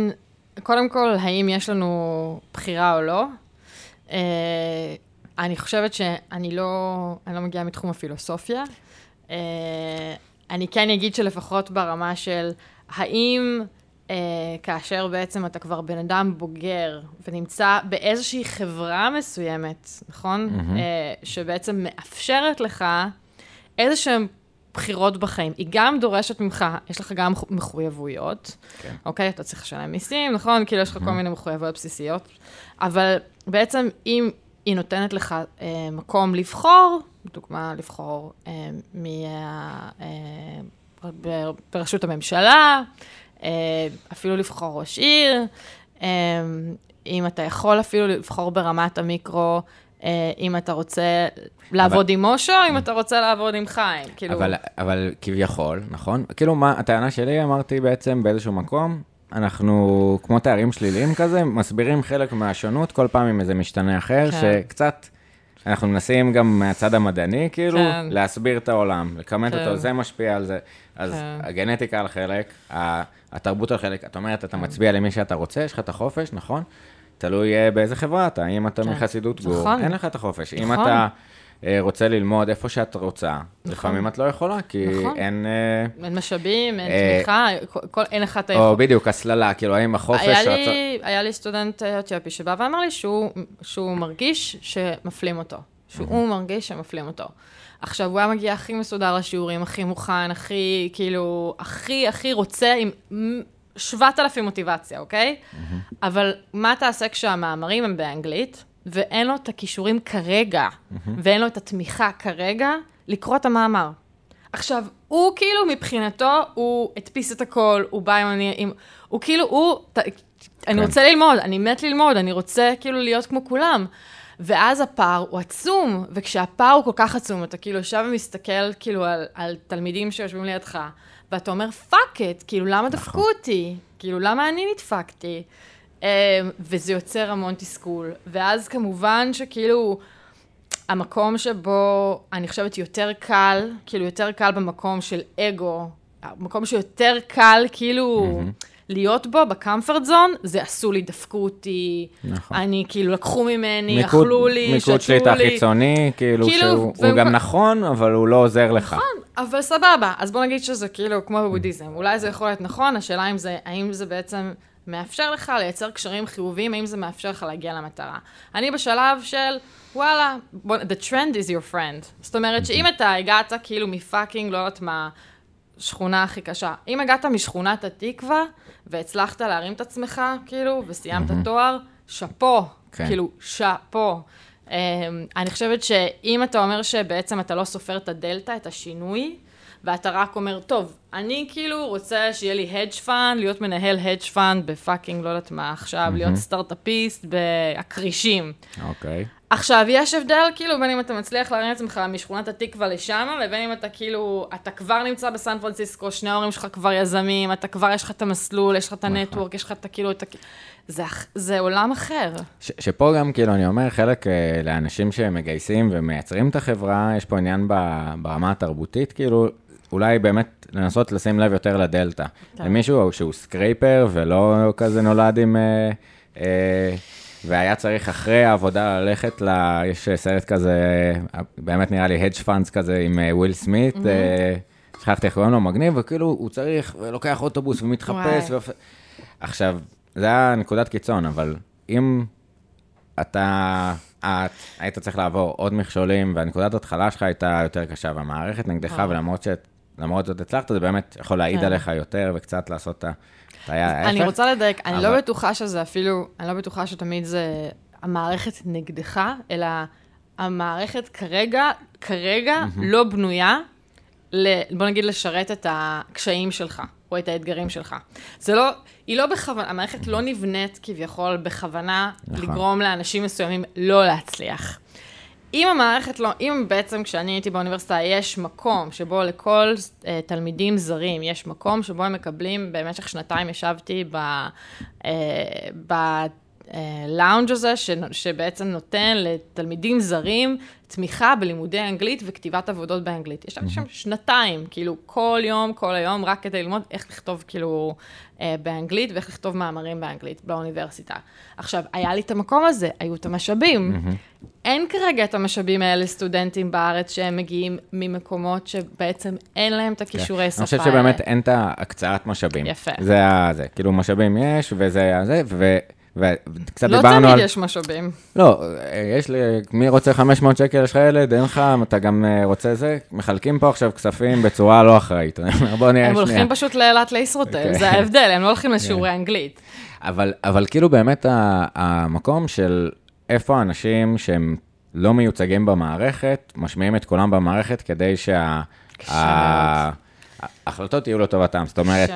קודם כל, האם יש לנו בחירה או לא? אה, אני חושבת שאני לא, אני לא מגיעה מתחום הפילוסופיה. אה, אני כן אגיד שלפחות ברמה של האם אה, כאשר בעצם אתה כבר בן אדם בוגר ונמצא באיזושהי חברה מסוימת, נכון? מהמם. אה, שבעצם מאפשרת לך איזה שהן בחירות בחיים. היא גם דורשת ממך, יש לך גם מחויבויות, כן. אוקיי? אתה צריך לשלם מיסים, נכון? כאילו יש לך כל מיני מחויבויות בסיסיות, אבל בעצם אם היא נותנת לך אה, מקום לבחור, לדוגמה, לבחור אה, מ, אה, אה, בראשות הממשלה, אה, אפילו לבחור ראש עיר, אה, אם אתה יכול אפילו לבחור ברמת המיקרו, אם אתה רוצה לעבוד עם מושו, אם אתה רוצה לעבוד עם חיים. כאילו, אבל, אבל כביכול, נכון? כאילו, מה, הטענה שלי, אמרתי בעצם באיזשהו מקום, אנחנו, כמו תארים שליליים כזה, מסבירים חלק מהשונות, כל פעם עם איזה משתנה אחר, כן. שקצת, אנחנו מנסים גם מהצד המדעני, כאילו, כן. להסביר את העולם, לכמת כן. אותו, זה משפיע על זה. אז כן. הגנטיקה על חלק, התרבות על חלק, את אומרת, אתה מצביע למי שאתה רוצה, יש לך את החופש, נכון? תלוי אה, באיזה חברה אתה, אם אתה כן. מחסידות גור, נכון. אין לך את החופש. אם נכון. אתה אה, רוצה ללמוד איפה שאת רוצה, לפעמים את לא יכולה, כי נכון. אין... אה, אין משאבים, אין אה, תמיכה, כל- כל- אין לך את או היכולת. בדיוק, הסללה, כאילו, האם החופש... היה שאת- לי, היה לי סטודנט אתיופי שבא ואמר לי שהוא, שהוא מרגיש שמפלים אותו. שהוא מרגיש שמפלים אותו. עכשיו, הוא היה מגיע הכי מסודר לשיעורים, הכי מוכן, הכי, כאילו, הכי, הכי רוצה, עם 7,000 מוטיבציה, אוקיי? אבל מה תעשה כשהמאמרים הם באנגלית, ואין לו את הכישורים כרגע, ואין לו את התמיכה כרגע, לקרוא את המאמר. עכשיו, הוא כאילו מבחינתו, הוא הדפיס את הכל, הוא בא עם אני... עם, הוא כאילו, הוא... ת, אני כן. רוצה ללמוד, אני מת ללמוד, אני רוצה כאילו להיות כמו כולם. ואז הפער הוא עצום, וכשהפער הוא כל כך עצום, אתה כאילו יושב ומסתכל כאילו על, על תלמידים שיושבים לידך, ואתה אומר, fuck it, כאילו, למה דפקו אותי? כאילו, למה אני נדפקתי? אמ, וזה יוצר המון תסכול. ואז כמובן שכאילו, המקום שבו אני חושבת יותר קל, כאילו יותר קל במקום של אגו, המקום שיותר קל כאילו להיות בו, ב comfort zone, זה עשו לי, דפקו אותי, נכון. אני כאילו לקחו ממני, מיקוד- אכלו לי, מיקוד שתו שליטה לי. חיצוני, כאילו, כאילו, שהוא הוא והם גם נכון, אבל הוא לא עוזר לך. נכון, אבל סבבה, אז בוא נגיד שזה כאילו כמו בבודהיזם. אולי זה יכול להיות נכון, השאלה אם זה, האם זה בעצם מאפשר לך לייצר קשרים חיוביים, האם זה מאפשר לך להגיע למטרה. אני בשלב של, וואלה, בוא, the trend is your friend. זאת אומרת שאם אתה הגעת כאילו מפאקינג, לא יודעת מה, שכונה הכי קשה. אם הגעת משכונת התקווה, והצלחת להרים את עצמך, כאילו, וסיימת תואר, שאפו, כן. כאילו, שאפו. Um, אני חושבת שאם אתה אומר שבעצם אתה לא סופר את הדלתא, את השינוי, ואתה רק אומר, טוב, אני כאילו רוצה שיהיה לי hedge fund, להיות מנהל hedge fund ב fucking, לא יודעת מה עכשיו, להיות סטארט-אפיסט בהקרישים. אוקיי. עכשיו, יש הבדל, כאילו, בין אם אתה מצליח להרים את עצמך משכונת התקווה לשם, לבין אם אתה כאילו, אתה כבר נמצא בסן פרנסיסקו, שני ההורים שלך כבר יזמים, אתה כבר, יש לך את המסלול, יש לך את ה network, יש לך את הכאילו, את ה... זה, זה עולם אחר. ש- שפה גם, כאילו, אני אומר, חלק אה, לאנשים שמגייסים ומייצרים את החברה, יש פה עניין ב- ברמה התרבותית, כאילו, אולי באמת לנסות לשים לב יותר לדלתא. כן. למישהו שהוא scrapper ולא כזה נולד עם... אה, אה, והיה צריך אחרי העבודה ללכת ל... יש סרט כזה, אה, באמת נראה לי hedge funds כזה עם אה, וויל סמית, אה, שכחתי איך קוראים לו, מגניב, וכאילו הוא צריך, ולוקח אוטובוס ומתחפש. ופ... עכשיו, זה היה נקודת קיצון, אבל אם אתה, את, היית צריך לעבור עוד מכשולים, והנקודת התחלה שלך הייתה יותר קשה, והמערכת נגדך, וואו. ולמרות ש... למרות זאת הצלחת, זה באמת יכול להעיד כן. עליך יותר, וקצת לעשות את ההפך. אני רוצה לדייק, אני לא אבל- בטוחה שזה אפילו, אני לא בטוחה שתמיד זה המערכת נגדך, אלא המערכת כרגע, כרגע לא בנויה, ל, בוא נגיד, לשרת את הקשיים שלך, או את האתגרים שלך. זה לא, היא לא בכוונה, המערכת לא נבנית כביכול בכוונה נכון. לגרום לאנשים מסוימים לא להצליח. אם המערכת לא, אם בעצם כשאני הייתי באוניברסיטה יש מקום שבו לכל uh, תלמידים זרים יש מקום שבו הם מקבלים, במשך שנתיים ישבתי ב... uh, ב לאונג' הזה, ש, שבעצם נותן לתלמידים זרים תמיכה בלימודי אנגלית וכתיבת עבודות באנגלית. ישבתי שם שנתיים, כאילו כל יום, כל היום, רק כדי ללמוד איך לכתוב כאילו אה, באנגלית ואיך לכתוב מאמרים באנגלית באוניברסיטה. עכשיו, היה לי את המקום הזה, היו את המשאבים. אין כרגע את המשאבים האלה לסטודנטים בארץ שהם מגיעים ממקומות שבעצם אין להם את הכישורי שפה כן. אני. חושב שבאמת אין את ההקצאת משאבים. יפה. זה ה... זה, כאילו משאבים יש, וזה. זה, ו... וקצת לא דיברנו תמיד על... יש משאבים. לא, יש לי, מי רוצה 500 שקל, יש לך ילד, אין לך, אתה גם אה, רוצה זה, מחלקים פה עכשיו כספים בצורה לא אחראית. <laughs> בוא נראה הם שנייה. הולכים פשוט לאילת לישרוטל, אוקיי. זה ההבדל, הם לא הולכים לשיעורי אנגלית. אבל, אבל כאילו באמת המקום של איפה האנשים שהם לא מיוצגים במערכת, משמיעים את קולם במערכת כדי שה... ההחלטות יהיו לטובתם. זאת אומרת.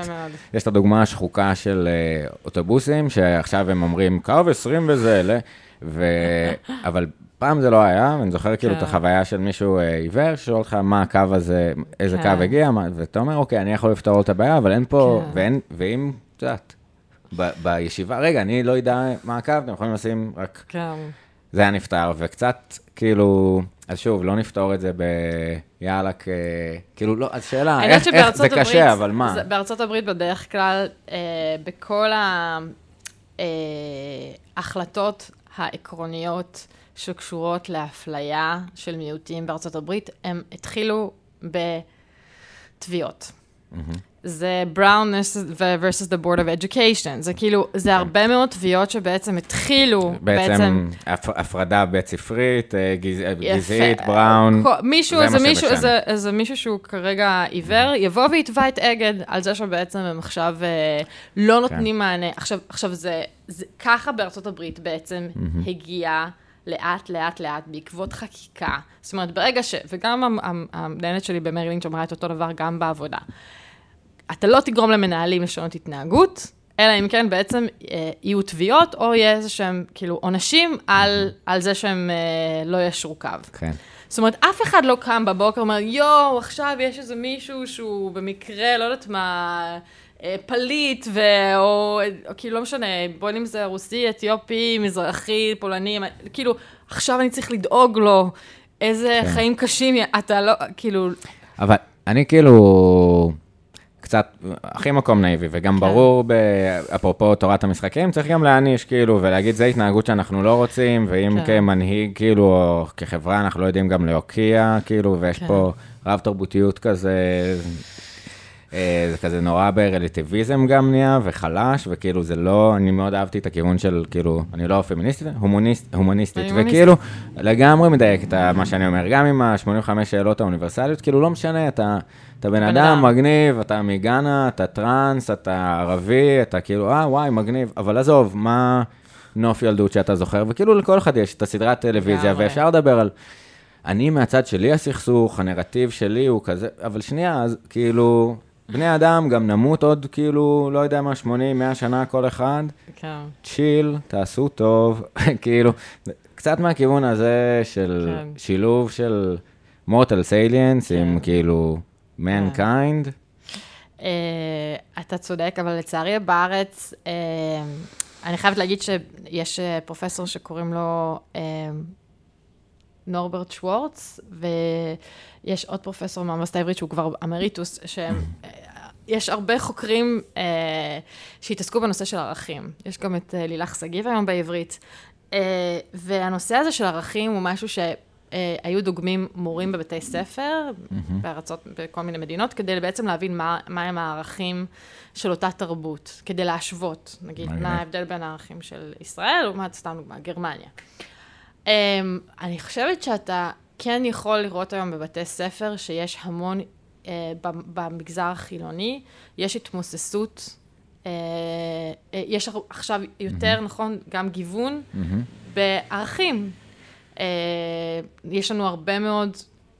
יש את הדוגמה השחוקה של אה, אוטובוסים, שעכשיו הם אומרים קו 20 וזה, ל... ו... אבל פעם זה לא היה, ואני זוכר כאילו את כן. החוויה של מישהו אה, עיוור, שואל אותך מה הקו הזה, איזה כן. קו הגיע, מה... ואתה אומר, אוקיי, אני יכול לפתור את הבעיה, אבל אין פה, כן. ואין, ואם, את יודעת, בישיבה, רגע, אני לא יודע מה הקו, אתם יכולים לשים רק, כן. זה היה נפתר, וקצת, כאילו, אז שוב, לא נפתור את זה ב... יאללה, כ... כאילו, לא, אז שאלה, איך, איך שבארצות זה הברית, קשה, אבל מה? זה- בארצות הברית בדרך כלל, אה, בכל ההחלטות העקרוניות שקשורות לאפליה של מיעוטים בארצות הברית, הם התחילו בתביעות. זה Brown versus the Board of Education, זה כאילו, זה הרבה מאוד תביעות שבעצם התחילו, בעצם הפ- הפרדה בית ספרית, אה, גז- אה. גזעית, בראון. כל- מישהו, זה מה מישהו, שמשנה. איזה, איזה מישהו שהוא כרגע עיוור, יבוא ויתבע את אגד על זה שבעצם הם עכשיו אה, לא נותנים מענה. עכשיו, עכשיו זה, זה ככה בארצות הברית בעצם הגיעה לאט, לאט, לאט, בעקבות חקיקה. זאת אומרת, ברגע ש... וגם המ- המ- המנהלת שלי במרילינץ' אמרה את אותו דבר גם בעבודה. אתה לא תגרום למנהלים לשנות התנהגות, אלא אם כן בעצם אה, יהיו תביעות, או יהיה איזה שהם, כאילו, עונשים על, על זה שהם אה, לא ישרו קו. כן. זאת אומרת, אף אחד לא קם בבוקר ואומר, יואו, עכשיו יש איזה מישהו שהוא במקרה, לא יודעת מה, פליט, ו... או, או כאילו, לא משנה, בוא אם זה רוסי, אתיופי, מזרחי, פולני, כאילו, עכשיו אני צריך לדאוג לו, איזה כן. חיים קשים, אתה לא, כאילו, אבל אני כאילו, קצת, הכי מקום נאיבי, וגם כן. ברור, ב- אפרופו תורת המשחקים, צריך גם להעניש, כאילו, ולהגיד, זה התנהגות שאנחנו לא רוצים, ואם כן. כמנהיג, כאילו, או כחברה, אנחנו לא יודעים גם להוקיע, כאילו, ויש כן. פה רב תרבותיות כזה, אה, זה כזה נורא ברלטיביזם גם נהיה, וחלש, וכאילו זה לא, אני מאוד אהבתי את הכיוון של, כאילו, אני לא פמיניסטית, הומוניסט, הומניסטית. וכאילו, לגמרי מדייק את מה שאני אומר, גם עם ה-85 שאלות האוניברסליות, כאילו לא משנה, אתה, אתה בן אדם אדם. מגניב, אתה מגאנה, אתה טראנס, אתה ערבי, אתה כאילו, אה, וואי, מגניב, אבל עזוב, מה נוף ילדות שאתה זוכר, וכאילו לכל אחד יש את הסדרת טלוויזיה. ואפשר לדבר על... אני מהצד שלי הסכסוך, הנרטיב שלי הוא כזה, אבל שנייה, אז כאילו, בני אדם גם נמות עוד כאילו, לא יודע מה, 80, 100 שנה כל אחד, כן. chill, תעשו טוב, <laughs> כאילו, קצת מהכיוון הזה של כן. שילוב של mortality salience עם כן. כאילו mankind. אה, אתה צודק, אבל לצערי בארץ, אה, אני חייבת להגיד שיש אה, פרופסור שקוראים לו אה, נורברט שוורץ, ויש עוד פרופסור מהאוניברסיטה העברית שהוא כבר אמריטוס, שהם... אה, יש הרבה חוקרים אה, שהתעסקו בנושא של ערכים. יש גם את אה, לילך שגיב היום בעברית. אה, והנושא הזה של ערכים הוא משהו שהיו דוגמים מורים בבתי ספר, בארצות, בכל מיני מדינות, כדי בעצם להבין מה, מה הם הערכים של אותה תרבות, כדי להשוות, נגיד. מה ההבדל בין הערכים של ישראל לעומת, סתם דוגמה, גרמניה. Um, אני חושבת שאתה כן יכול לראות היום בבתי ספר שיש המון, uh, במגזר החילוני, יש התמוססות, uh, יש עכשיו יותר, נכון, גם גיוון בערכים. Uh, יש לנו הרבה מאוד,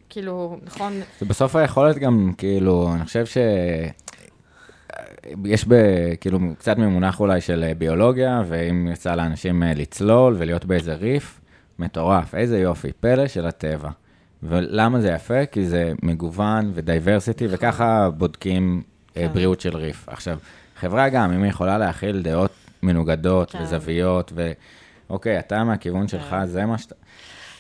כאילו, נכון, זה בסוף היכולת גם, כאילו, אני חושב ש... יש ב... כאילו, קצת ממונח אולי של ביולוגיה, ואם יצא לאנשים לצלול ולהיות באיזה ריף, מטורף, איזה יופי, פלא של הטבע. ולמה זה יפה? כי זה מגוון ודייברסיטי, וככה בודקים אה, כן. בריאות של ריף. עכשיו, חברה גם, אם היא יכולה להכיל דעות מנוגדות כן. וזוויות, ואוקיי, אתה מהכיוון שלך, כן. זה מה שאתה...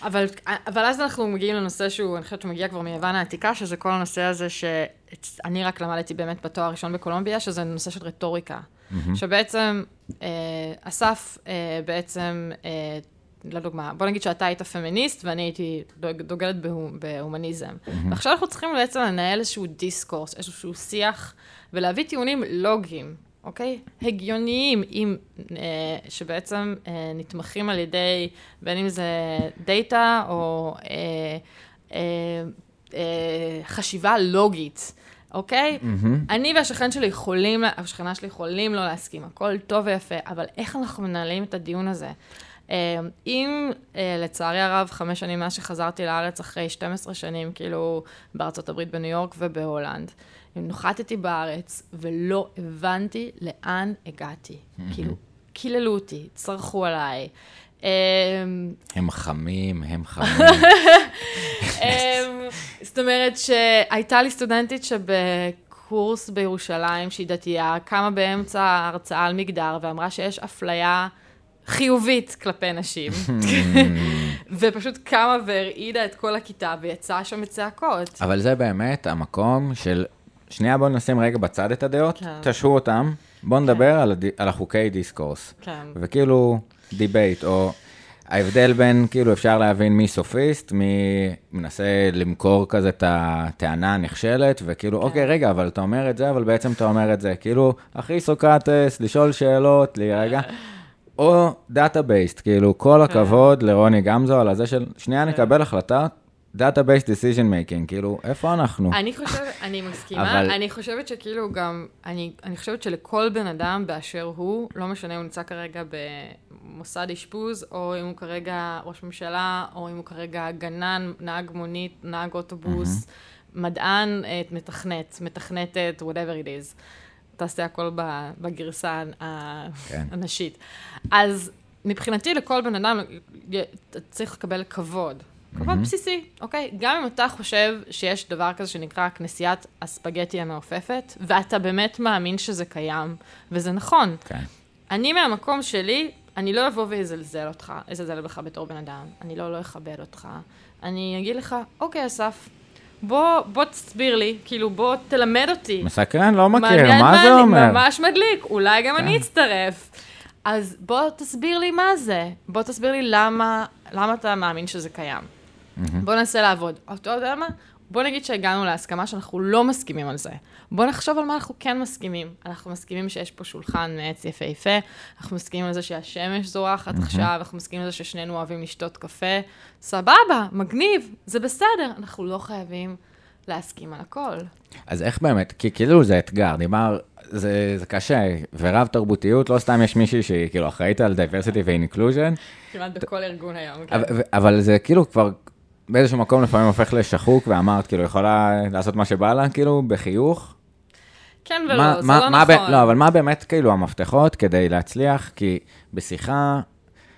אבל, אבל אז אנחנו מגיעים לנושא שהוא, אני חושבת שהוא מגיע כבר מיוון העתיקה, שזה כל הנושא הזה שאני רק למדתי באמת בתואר הראשון בקולומביה, שזה נושא של רטוריקה. שבעצם, אה, אסף אה, בעצם, אה, לדוגמה, בוא נגיד שאתה היית פמיניסט ואני הייתי דוג- דוגלת בהומ- בהומניזם. ועכשיו אנחנו צריכים בעצם לנהל איזשהו דיסקורס, איזשהו שיח, ולהביא טיעונים לוגיים. אוקיי? הגיוניים, עם, אה, שבעצם אה, נתמכים על ידי, בין אם זה דאטה או אה, אה, אה, חשיבה לוגית, אוקיי? אני והשכן שלי יכולים, השכנה שלי יכולים לא להסכים, הכל טוב ויפה, אבל איך אנחנו מנהלים את הדיון הזה? אה, אם אה, לצערי הרב, חמש שנים מאז שחזרתי לארץ, אחרי 12 שנים, כאילו, בארצות הברית, בניו יורק ובהולנד, אם נוחתתי בארץ ולא הבנתי לאן הגעתי. כאילו, קיללו אותי, צרחו עליי. אה, הם חמים, הם <laughs> חמים. אמ, זאת אומרת שהייתה לי סטודנטית שבקורס בירושלים, שהיא דתייה, קמה באמצע ההרצאה על מגדר ואמרה שיש אפליה חיובית כלפי נשים. <laughs> ופשוט קמה והרעידה את כל הכיתה ויצאה שם בצעקות. אבל זה באמת המקום של... שנייה, בואו נשים רגע בצד את הדעות, כן. תשו אותם, בואו נדבר על, הד... על החוקי דיסקורס. כן. וכאילו, debate, או ההבדל בין, כאילו, אפשר להבין מי סופיסט, מי מנסה למכור כזה את הטענה הנכשלת, וכאילו, אוקיי, רגע, אבל אתה אומר את זה, אבל בעצם אתה אומר את זה. כאילו, אחי סוקרטס, לשאול שאלות, להירגע. או data based, כאילו, כל הכבוד לרוני גמזו על הזה של, שנייה נקבל החלטה, data based decision making, כאילו, איפה אנחנו? אני חושבת, אני מסכימה, אבל- אבל... אני חושבת שכאילו גם, אני, אני חושבת שלכל בן אדם באשר הוא, לא משנה אם הוא נמצא כרגע במוסד אשפוז, או אם הוא כרגע ראש ממשלה, או אם הוא כרגע גנן, נהג מונית, נהג אוטובוס, מדען, אה, מתכנת, מתכנתת, whatever it is. תעשה הכל בגרסה כן. הנשית. אז מבחינתי לכל בן אדם צריך לקבל כבוד. כבוד בסיסי, אוקיי? גם אם אתה חושב שיש דבר כזה שנקרא כנסיית הספגטי המעופפת, ואתה באמת מאמין שזה קיים, וזה נכון. כן. אני מהמקום שלי, אני לא אבוא ואזלזל אותך, אזלזל בך בתור בן אדם, אני לא לא אכבד אותך. אני אגיד לך, אוקיי, אסף, בוא, בוא תסביר לי, כאילו, בוא תלמד אותי. מסקרן, לא מכיר, מה זה אומר? ממש מדליק, אולי גם אני כן. אצטרף. אז בוא תסביר לי מה זה. בוא תסביר לי למה, למה אתה מאמין שזה קיים. בוא ננסה לעבוד. אתה יודע מה? בוא נגיד שהגענו להסכמה שאנחנו לא מסכימים על זה. בוא נחשוב על מה אנחנו כן מסכימים. אנחנו מסכימים שיש פה שולחן מעץ יפהפה, אנחנו מסכימים על זה שהשמש זורחת עכשיו, אנחנו מסכימים על זה ששנינו אוהבים לשתות קפה. סבבה, מגניב, זה בסדר. אנחנו לא חייבים להסכים על הכל. אז איך באמת, כי כאילו זה אתגר, דיבר, זה, זה קשה, ורב תרבותיות, לא סתם יש מישהי שהיא כאילו אחראית על diversity ו-inclusion, כמעט בכל ארגון היום. כן. אבל, אבל זה כאילו כבר באיזשהו מקום לפעמים הופך לשחוק, ואמרת, כאילו, יכולה לעשות מה שבא לה, כאילו, בחיוך. כן מה- ולא, זה מה- לא מה ב- נכון. לא, אבל מה באמת כאילו המפתחות כדי להצליח? כי בשיחה,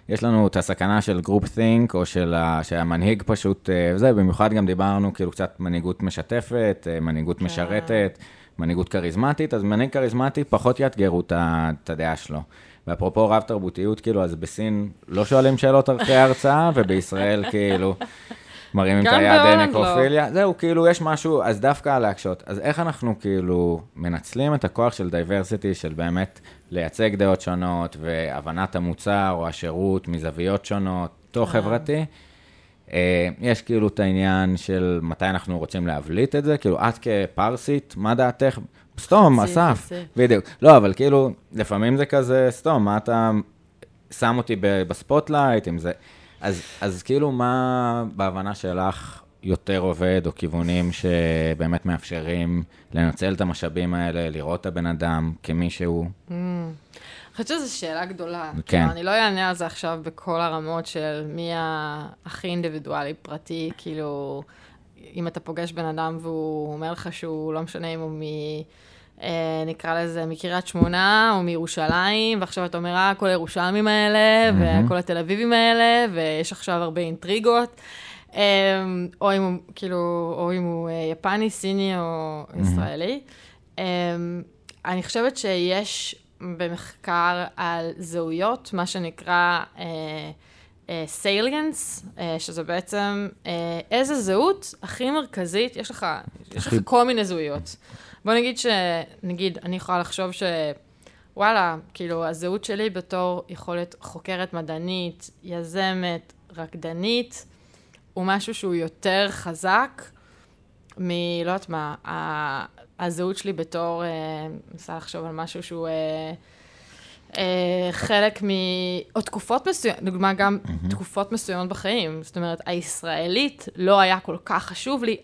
יש לנו את הסכנה של group think, או של ה- שהמנהיג פשוט, אה, זה, במיוחד גם דיברנו כאילו קצת מנהיגות משתפת, אה, מנהיגות כן. משרתת, מנהיגות כריזמטית, אז מנהיג כריזמטי פחות יאתגרו את הדעה שלו. ואפרופו רב תרבותיות, כאילו, אז בסין לא שואלים שאלות אחרי ההרצאה, <laughs> ובישראל כאילו... מרימים את היד לא. נקרופיליה, זהו, כאילו, יש משהו, אז דווקא להקשות. אז איך אנחנו כאילו מנצלים את הכוח של diversity, של באמת לייצג דעות שונות, והבנת המוצר או השירות מזוויות שונות, תוך אה. חברתי? אה, יש כאילו את העניין של מתי אנחנו רוצים להבליט את זה, כאילו, את כפרסית, מה דעתך? סתום, אסף. בדיוק. לא, אבל כאילו, לפעמים זה כזה, סתום, מה אתה שם אותי ב spotlight, אם זה... אז, אז כאילו, מה בהבנה שלך יותר עובד, או כיוונים שבאמת מאפשרים לנצל את המשאבים האלה, לראות את הבן אדם כמי שהוא? אני חושבת שזו שאלה גדולה. כן. כאילו, אני לא אענה על זה עכשיו בכל הרמות של מי הכי אינדיבידואלי פרטי, כאילו, אם אתה פוגש בן אדם והוא אומר לך שהוא, לא משנה אם הוא מ... אה, נקרא לזה מקריית שמונה או מירושלים, ועכשיו אתה אומר, אה, כל הירושלמים האלה, וכל התל אביבים האלה, ויש עכשיו הרבה אינטריגות. אה, או אם הוא, כאילו, או אם הוא אה, יפני, סיני או ישראלי. אני חושבת שיש במחקר על זהויות, מה שנקרא סייליאנס, שזה בעצם איזה זהות הכי מרכזית, יש לך, יש לך כל מיני זהויות. בוא נגיד ש... נגיד, אני יכולה לחשוב ש... וואלה, כאילו, הזהות שלי בתור יכולת חוקרת מדענית, יזמת, רקדנית, הוא משהו שהוא יותר חזק מ... לא יודעת מה, ה- הזהות שלי בתור, אה, מנסה לחשוב על משהו שהוא אה, אה, חלק מ... או תקופות מסוימות, דוגמה גם תקופות מסוימות בחיים. זאת אומרת, הישראלית לא היה כל כך חשוב לי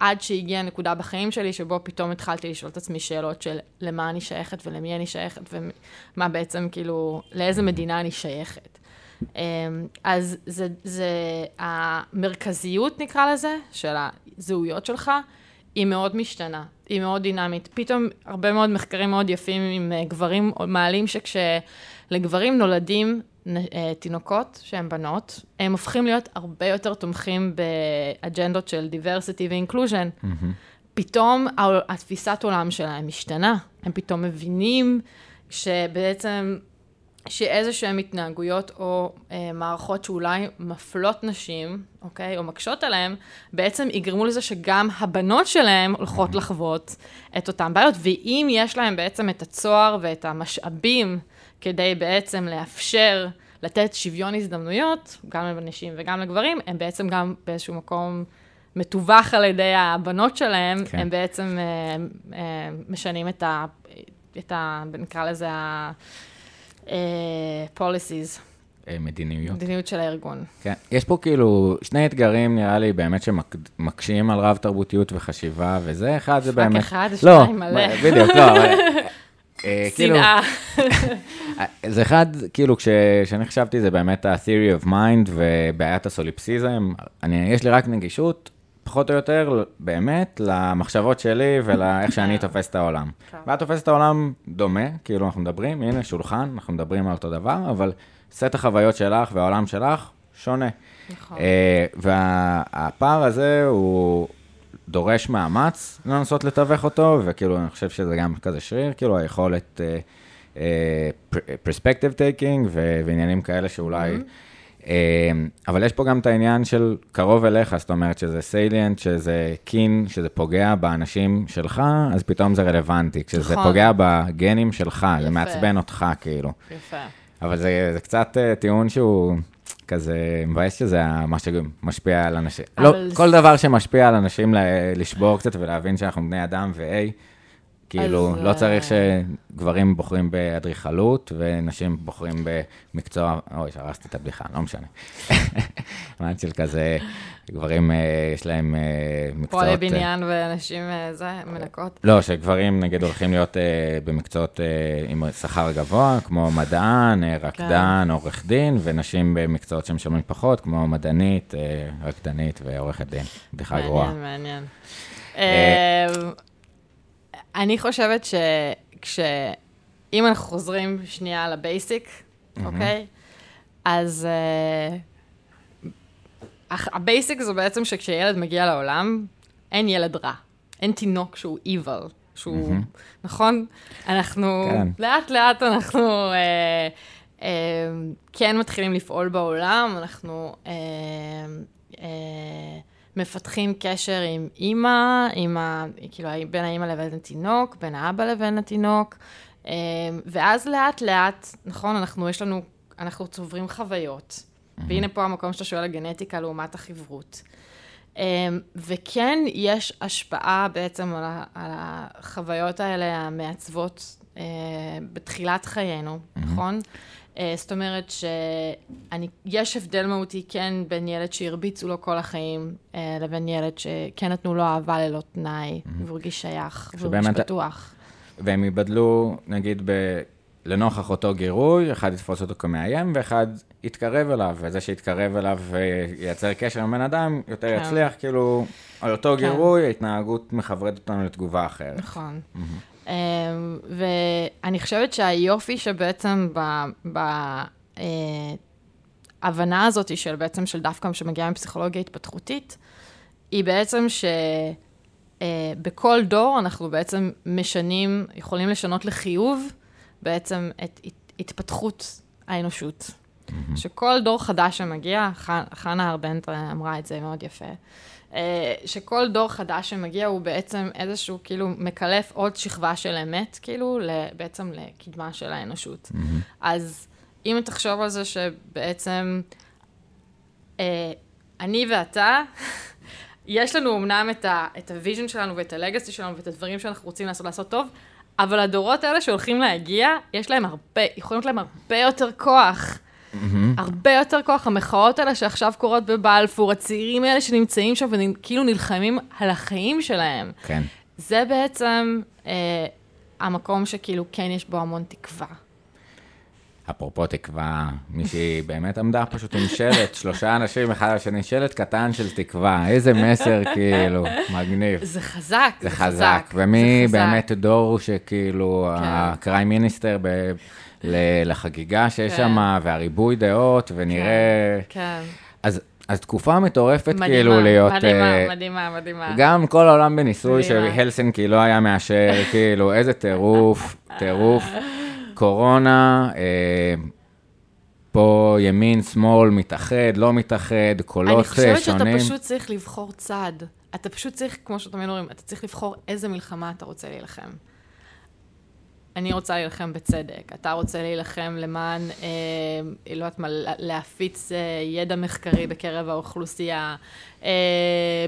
עד שהגיעה נקודה בחיים שלי, שבו פתאום התחלתי לשאול את עצמי שאלות של למה אני שייכת ולמי אני שייכת, ומה בעצם, כאילו, לאיזה מדינה אני שייכת. אמ, אז זה, זה, המרכזיות נקרא לזה, של הזהויות שלך, היא מאוד משתנה, היא מאוד דינמית. פתאום הרבה מאוד מחקרים מאוד יפים עם אה, גברים מעלים שכשלגברים נולדים תינוקות שהן בנות, הם הופכים להיות הרבה יותר תומכים באג'נדות של diversity ו-inclusion. פתאום העול- התפיסת עולם שלהם משתנה, הם פתאום מבינים שבעצם שאיזה שהן התנהגויות או אה, מערכות שאולי מפלות נשים, אוקיי, או מקשות עליהן, בעצם יגרמו לזה שגם הבנות שלהם הולכות לחוות את אותן בעיות, ואם יש להם בעצם את הצוהר ואת המשאבים כדי בעצם לאפשר לתת שוויון הזדמנויות, גם לנשים וגם לגברים, הם בעצם גם באיזשהו מקום מתווך על ידי הבנות שלהם, כן. הם בעצם אה, אה, משנים את ה... את ה... נקרא לזה ה... אה, policies, מדיניות. מדיניות של הארגון. כן, יש פה כאילו שני אתגרים, נראה לי, באמת שמקשים על רב תרבותיות וחשיבה, וזה אחד, זה רק באמת... אחד, לא, שניים מלא. בדיוק, לא, <laughs> שנאה. זה אחד, כאילו, כש- כשאני חשבתי, זה באמת ה-theory of mind ובעיית הסוליפסיזם. אני, יש לי רק נגישות, פחות או יותר, באמת, למחשבות שלי ולאיך שאני תופס את העולם. כן. ואת תופסת את העולם דומה, כאילו, אנחנו מדברים, הנה, שולחן, אנחנו מדברים על אותו דבר, אבל סט החוויות שלך והעולם שלך שונה. נכון. אה, והפער הזה הוא דורש מאמץ לנסות לתווך אותו, וכאילו, אני חושב שזה גם כזה שריר, כאילו, היכולת perspective taking ועניינים כאלה שאולי... אה, אבל יש פה גם את העניין של קרוב אליך, זאת אומרת שזה סיליאנט, שזה קין, שזה פוגע באנשים שלך, אז פתאום זה רלוונטי. כשזה נכון. פוגע בגנים שלך, זה יפה. מעצבן אותך, כאילו. יפה. אבל זה, זה קצת אה, טיעון שהוא כזה מבאס שזה מה שמשפיע על אנשים. לא, כל דבר שמשפיע על אנשים לשבור קצת ולהבין שאנחנו בני אדם ו-A, כאילו, אז, לא צריך אה, שגברים בוחרים באדריכלות ונשים בוחרים במקצוע, אוי, שהרסתי את הבדיחה, לא משנה. <laughs> מעניין של כזה, גברים, אה, יש להם אה, מקצועות... פועלי בניין ואנשים, אה, זה, מנקות. לא, שגברים נגיד הולכים להיות במקצועות עם שכר גבוה, כמו מדען, רקדן, כן. עורך דין, ונשים במקצועות שמשלמים פחות, כמו מדענית, רקדנית ועורכת דין. בדיחה גרועה. מעניין, מעניין. אני חושבת שכש... אם אנחנו חוזרים שנייה ל basic, אוקיי? אז אה, ה basic זה בעצם שכשילד מגיע לעולם, אין ילד רע. אין תינוק שהוא evil, שהוא, נכון? אנחנו, כן. לאט לאט אנחנו אה, אה, כן מתחילים לפעול בעולם, אנחנו אה, אה, מפתחים קשר עם אימא, עם ה, כאילו בין האימא לבין התינוק, בין האבא לבין התינוק, אה, ואז לאט לאט, נכון, אנחנו, יש לנו, אנחנו צוברים חוויות. והנה פה המקום שאתה שואל על גנטיקה לעומת החברות. אמ, וכן, יש השפעה בעצם על, ה- על החוויות האלה המעצבות אה, בתחילת חיינו, נכון? אה, זאת אומרת שיש הבדל מהותי כן בין ילד שהרביצו לו כל החיים, אה, לבין ילד שכן נתנו לו אהבה ללא תנאי, והוא הרגיש שייך, והוא הרגיש בטוח. והם ייבדלו, נגיד, ב... לנוכח אותו גירוי, אחד יתפוס אותו כמאיים, ואחד יתקרב אליו, וזה שיתקרב אליו וייצר קשר עם בן אדם, יותר כן. יצליח, כאילו, על אותו כן. גירוי, ההתנהגות מכוורדת אותנו לתגובה אחרת. נכון. אמ, ואני חושבת שהיופי שבעצם בהבנה הזאת של בעצם של דווקא שמגיעה מפסיכולוגיה התפתחותית, היא בעצם שבכל דור אנחנו בעצם משנים, יכולים לשנות לחיוב בעצם את הת- התפתחות האנושות. שכל דור חדש שמגיע, חנה ארבנט אמרה את זה מאוד יפה, אה, שכל דור חדש שמגיע הוא בעצם איזשהו, כאילו, מקלף עוד שכבה של אמת, כאילו, בעצם לקדמה של האנושות. אז אם תחשוב על זה שבעצם אה, אני ואתה, <laughs> יש לנו אמנם את, ה, את ה vision שלנו ואת ה legacy שלנו ואת הדברים שאנחנו רוצים לעשות, לעשות טוב, אבל הדורות האלה שהולכים להגיע, יש להם הרבה, יכול להיות להם הרבה יותר כוח. הרבה יותר כוח. המחאות האלה שעכשיו קורות בבלפור, הצעירים האלה שנמצאים שם וכאילו נלחמים על החיים שלהם. כן. זה בעצם אה, המקום שכאילו כן יש בו המון תקווה. אפרופו תקווה, מישהי באמת עמדה פשוט עם שלט, שלושה אנשים אחד השני, שלט קטן של תקווה, איזה מסר כאילו, מגניב. זה חזק, זה חזק, ומי זה חזק. באמת דור שכאילו, כן. הקריים מיניסטר ב- לחגיגה שיש כן. שם, והריבוי דעות, ונראה... כן. אז אז תקופה מטורפת מדהימה, כאילו להיות... מדהימה, אה, מדהימה, מדהימה. גם כל העולם בניסוי מדהימה. שהלסינקי לא היה מאשר, <laughs> כאילו, איזה טירוף, טירוף. קורונה, אה, פה ימין, שמאל, מתאחד, לא מתאחד, קולות אני אה, חושבת שונים. שאתה פשוט צריך לבחור צד. אתה פשוט צריך, כמו שתמיד אומרים, אתה צריך לבחור איזה מלחמה אתה רוצה להילחם. אני רוצה להילחם בצדק, אתה רוצה להילחם למען, אה, לא יודעת מה, לה- להפיץ אה, ידע מחקרי בקרב האוכלוסייה. אה,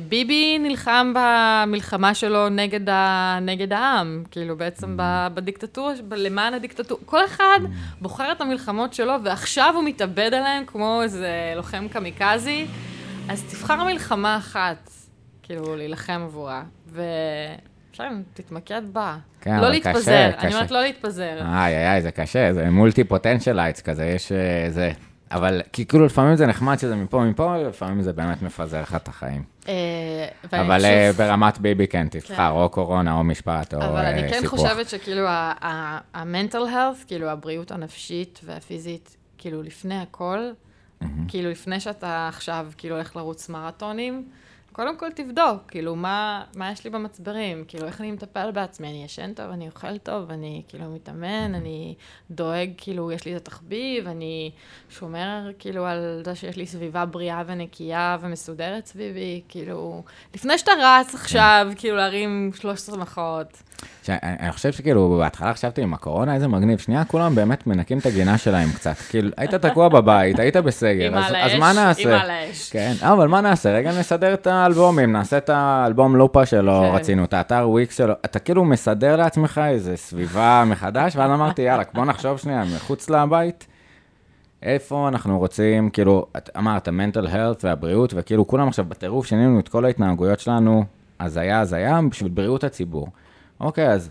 ביבי נלחם במלחמה שלו נגד, ה, נגד העם, כאילו בעצם ב, בדיקטטורה, ב- למען הדיקטטורה. כל אחד בוחר את המלחמות שלו, ועכשיו הוא מתאבד עליהן כמו איזה לוחם קמיקזי, אז תבחר מלחמה אחת, כאילו, להילחם עבורה, ו... כן, תתמקד בה. כן, לא אבל קשה, להתפזר, אני קשה. אומרת לא להתפזר. איי, איי, זה קשה, זה מולטי פוטנציאלייטס כזה, יש אה, זה. אבל כי כאילו לפעמים זה נחמד שזה מפה מפה, לפעמים זה באמת מפזר לך את החיים. אה, אבל אה, ברמת ביבי כן, תבחר כן. או קורונה או משפט או סיפוח. אבל אני כן חושבת שכאילו ה-mental health, כאילו הבריאות הנפשית והפיזית, כאילו לפני הכל, כאילו לפני שאתה עכשיו כאילו הולך לרוץ מרתונים, קודם כל תבדוק, כאילו, מה, מה יש לי במצברים? כאילו, איך אני מטפל בעצמי? אני ישן טוב, אני אוכל טוב, אני כאילו מתאמן, אני דואג, כאילו, יש לי את התחביב, אני שומר, כאילו, על זה שיש לי סביבה בריאה ונקייה ומסודרת סביבי, כאילו, לפני שאתה רץ עכשיו, כאילו, להרים 13 מחאות. אני חושב שכאילו, בהתחלה חשבתי עם הקורונה, איזה מגניב. שנייה, כולם באמת מנקים את הגינה שלהם קצת. כאילו, היית תקוע בבית, היית בסגר, אז, אז מה נעשה? עם על האש. כן, אבל מה נעשה? רגע נסדר את האלבומים, נעשה את האלבום לופה שלו, כן. רצינו, את האתר וויקס שלו. אתה כאילו מסדר לעצמך איזה סביבה מחדש, ואז אמרתי, יאללה, בוא נחשוב שנייה, מחוץ לבית. איפה אנחנו רוצים, כאילו, את אמרת, mental health והבריאות, וכאילו כולם עכשיו בטירוף, שינינו את כל ההתנהגויות שלנו, הזיה, הזיה, בשביל בריאות הציבור. אוקיי, אז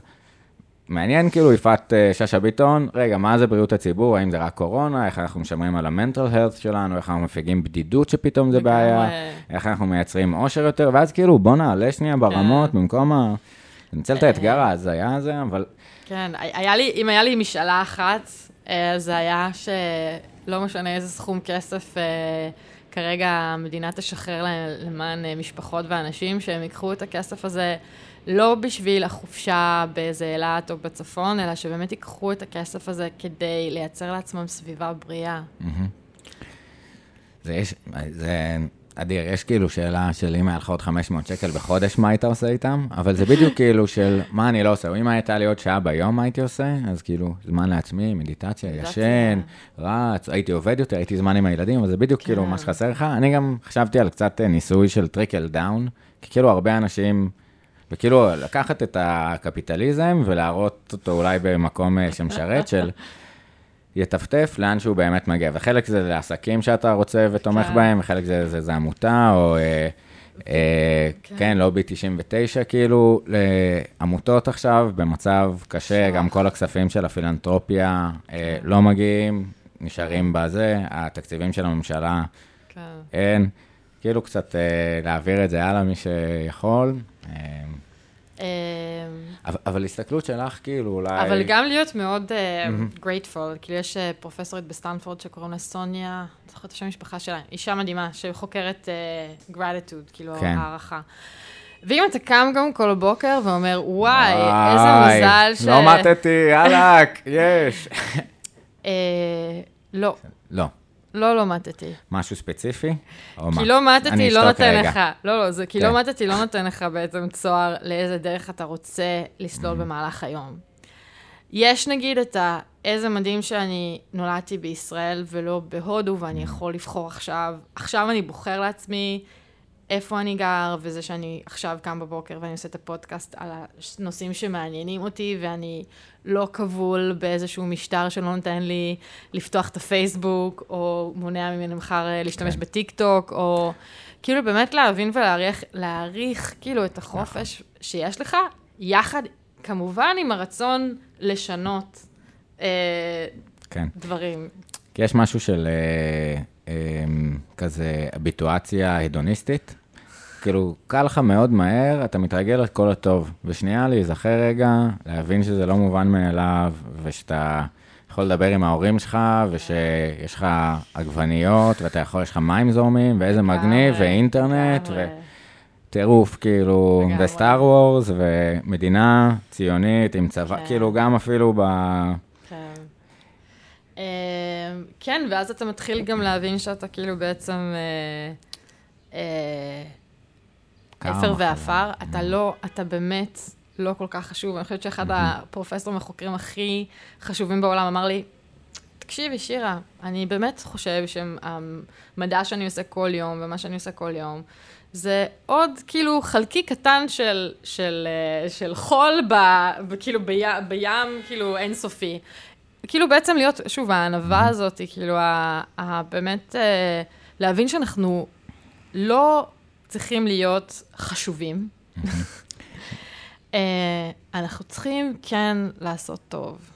מעניין כאילו יפעת אה, שאשא ביטון, רגע, מה זה בריאות הציבור? האם זה רק קורונה? איך אנחנו משמרים על המנטל הרס שלנו? איך אנחנו מפיגים בדידות שפתאום זה בעיה? איך אנחנו מייצרים אושר יותר? ואז כאילו, בוא נעלה שנייה ברמות, כן. במקום ה... ננצל את האתגר אה. ההזיה הזה, אבל... כן, היה לי, אם היה לי משאלה אחת, אה, זה היה שלא משנה איזה סכום כסף כרגע המדינה תשחרר להם למען משפחות ואנשים, שהם ייקחו את הכסף הזה. לא בשביל החופשה באיזה אילת או בצפון, אלא שבאמת ייקחו את הכסף הזה כדי לייצר לעצמם סביבה בריאה. זה יש, זה אדיר, יש כאילו שאלה של אם היה לך עוד 500 שקל בחודש, מה היית עושה איתם? אבל זה בדיוק כאילו של מה אני לא עושה, אם הייתה לי עוד שעה ביום, מה הייתי עושה? אז כאילו, זמן לעצמי, מדיטציה, ישן, רץ, הייתי עובד יותר, הייתי זמן עם הילדים, אבל זה בדיוק כאילו מה כן. שחסר לך. אני גם חשבתי על קצת ניסוי של trickle down, כי כאילו הרבה אנשים... וכאילו לקחת את הקפיטליזם ולהראות אותו אולי במקום אה, שמשרת של יטפטף לאן שהוא באמת מגיע. וחלק זה לעסקים שאתה רוצה ותומך כן. בהם, וחלק זה, זה, זה עמותה, או אה, אה, כן. כן, לובי 99, כאילו, לעמותות עכשיו במצב קשה, גם כל הכספים של הפילנטרופיה אה, כן. לא מגיעים, נשארים בזה, התקציבים של הממשלה כן. אין. כאילו קצת אה, להעביר את זה הלאה מי שיכול. אה, אמ, אבל, הסתכלות שלך, כאילו, אולי... אבל גם להיות מאוד grateful, uh, כאילו יש uh, פרופסורית בסטנפורד שקוראים לה סוניה, אני זוכרת את השם המשפחה שלה, אישה מדהימה, שחוקרת gratitude, uh, כאילו, כן. הערכה. ואם אתה קם גם כל בוקר ואומר, וואי, איזה מזל ש... לא מתתי, יאללה, <laughs> יש. לא. לא. לא, לא מתתי. משהו ספציפי? כי לא מתתי לא נותן לך. לא, לא, זה כי לא כן. מתתי לא נותן לך בעצם צוהר לאיזה דרך אתה רוצה לסלול mm-hmm. במהלך היום. יש נגיד את ה... איזה מדהים שאני נולדתי בישראל ולא בהודו, ואני mm-hmm. יכול לבחור עכשיו, עכשיו אני בוחר לעצמי איפה אני גר, וזה שאני עכשיו קם בבוקר ואני עושה את הפודקאסט על הנושאים שמעניינים אותי, ואני לא כבול באיזשהו משטר שלא נותן לי לפתוח את הפייסבוק, או מונע ממני מחר אה, להשתמש כן. בטיק טוק, או כאילו באמת להבין ולהעריך, להעריך כאילו את החופש נכון. שיש לך, יחד כמובן עם הרצון לשנות אה, כן. דברים. כי יש משהו של אה, אה, כזה אביטואציה הדוניסטית, כאילו, קל לך מאוד מהר, אתה מתרגל את כל הטוב. ושנייה להיזכר רגע, להבין שזה לא מובן מאליו, ושאתה יכול לדבר עם ההורים שלך, ושיש לך עגבניות, ואתה יכול, יש לך מים זורמים, ואיזה מגניב, ואינטרנט, וטירוף, כאילו, וסטאר וורס, ומדינה ציונית עם צבא, כן. כאילו, גם אפילו ב... כן. אמ, כן, ואז אתה מתחיל גם להבין שאתה כאילו בעצם... אה, אה, אפר ועפר, אתה לא, אתה באמת לא כל כך חשוב. אני חושבת שאחד הפרופסורים החוקרים הכי חשובים בעולם אמר לי, תקשיבי, שירה, אני באמת חושב שהמדע שאני עושה כל יום ומה שאני עושה כל יום, זה עוד כאילו חלקי קטן של, של, אה, של חול ב, ב, כאילו בי, בים כאילו אינסופי. כאילו בעצם להיות, שוב, הענווה הזאת, כאילו, ה, ה, באמת אה, להבין שאנחנו לא צריכים להיות חשובים. אה, אנחנו צריכים כן לעשות טוב.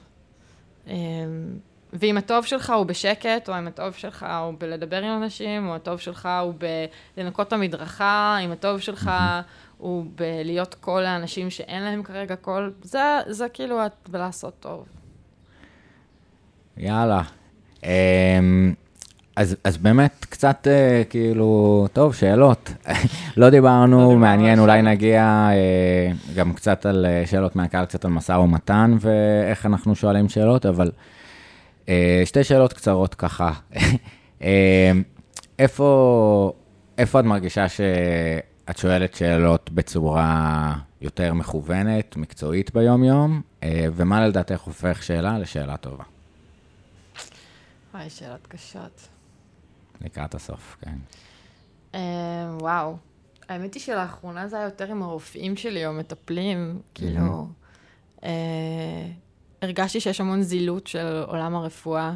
אה, ואם הטוב שלך הוא בשקט, או אם הטוב שלך הוא בלדבר עם אנשים, או הטוב שלך הוא בלנקות את המדרכה, אם הטוב שלך הוא בלהיות קול לאנשים שאין להם כרגע קול, זה, זה כאילו בלעשות טוב. יאללה. אמ, אז, אז באמת קצת אה, כאילו, טוב, שאלות. <laughs> לא דיברנו, מעניין, אולי נגיע אה, גם קצת על אה, שאלות מהקהל, קצת על משא ומתן ואיך אנחנו שואלים שאלות, אבל אה, שתי שאלות קצרות ככה. <laughs> אה, איפה, איפה את מרגישה שאת שואלת שאלות בצורה יותר מכוונת, מקצועית ביום-יום, אה, ומה לדעתך הופך שאלה לשאלה טובה? וואי, שאלות קשות. לקראת הסוף, כן. אה, וואו. האמת היא שלאחרונה זה היה יותר עם הרופאים שלי או מטפלים, כאילו... אה, הרגשתי שיש המון זילות של עולם הרפואה,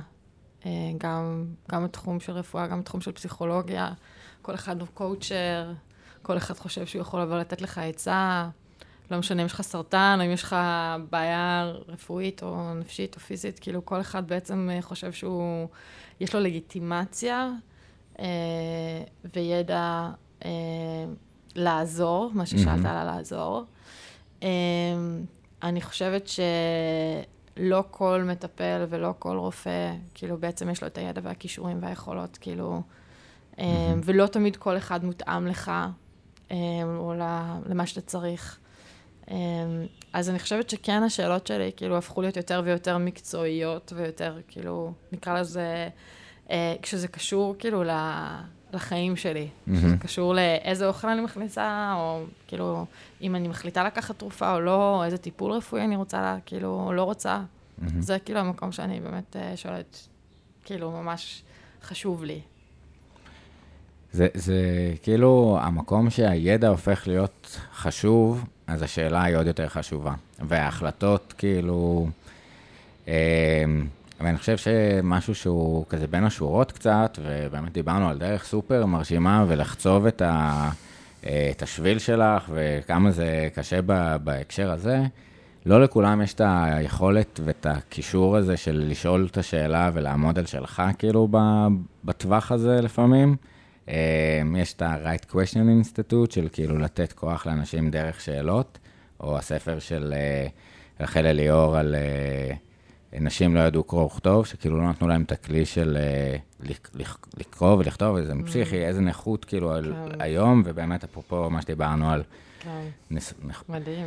אה, גם, גם בתחום של רפואה, גם בתחום של פסיכולוגיה. כל אחד הוא קואוצ'ר, כל אחד חושב שהוא יכול לבוא לתת לך עצה. לא משנה אם יש לך סרטן, או אם יש לך בעיה רפואית או נפשית או פיזית, כאילו כל אחד בעצם אה, חושב שהוא, יש לו לגיטימציה וידע אה, לעזור, מה ששאלת. על הלעזור. אה, אני חושבת שלא כל מטפל ולא כל רופא, כאילו בעצם יש לו את הידע והכישורים והיכולות, כאילו, אה. ולא תמיד כל אחד מותאם לך, אה, או למה שאתה צריך. אמ, אז אני חושבת שכן השאלות שלי כאילו הפכו להיות יותר ויותר מקצועיות ויותר כאילו נקרא לזה אה, כשזה קשור כאילו לחיים שלי, מהמם. כשזה קשור לאיזה אוכל אני מכניסה או כאילו אם אני מחליטה לקחת תרופה או לא, או איזה טיפול רפואי אני רוצה לה, כאילו או לא רוצה, מהמם. זה כאילו המקום שאני באמת אה, שואלת, כאילו ממש חשוב לי. זה, זה כאילו המקום שהידע הופך להיות חשוב, אז השאלה היא עוד יותר חשובה. וההחלטות, כאילו... אה, ואני חושב שמשהו שהוא כזה בין השורות קצת, ובאמת דיברנו על דרך סופר מרשימה, ולחצוב את, ה, אה, את השביל שלך, וכמה זה קשה ב, בהקשר הזה. לא לכולם יש את היכולת ואת הקישור הזה של לשאול את השאלה ולעמוד על שלך, כאילו, בטווח הזה לפעמים. אה, יש את ה-Right Question Institute, של כאילו לתת כוח לאנשים דרך שאלות, או הספר של אה, רחל אליאור על נשים לא ידעו קרוא וכתוב, שכאילו לא נתנו להם את הכלי של אה, לק- לק- לקרוא ולכתוב, איזה פסיכי, איזה נכות כאילו על, כן. היום, ובאמת אפרופו מה שדיברנו על כן, נס, מדהים.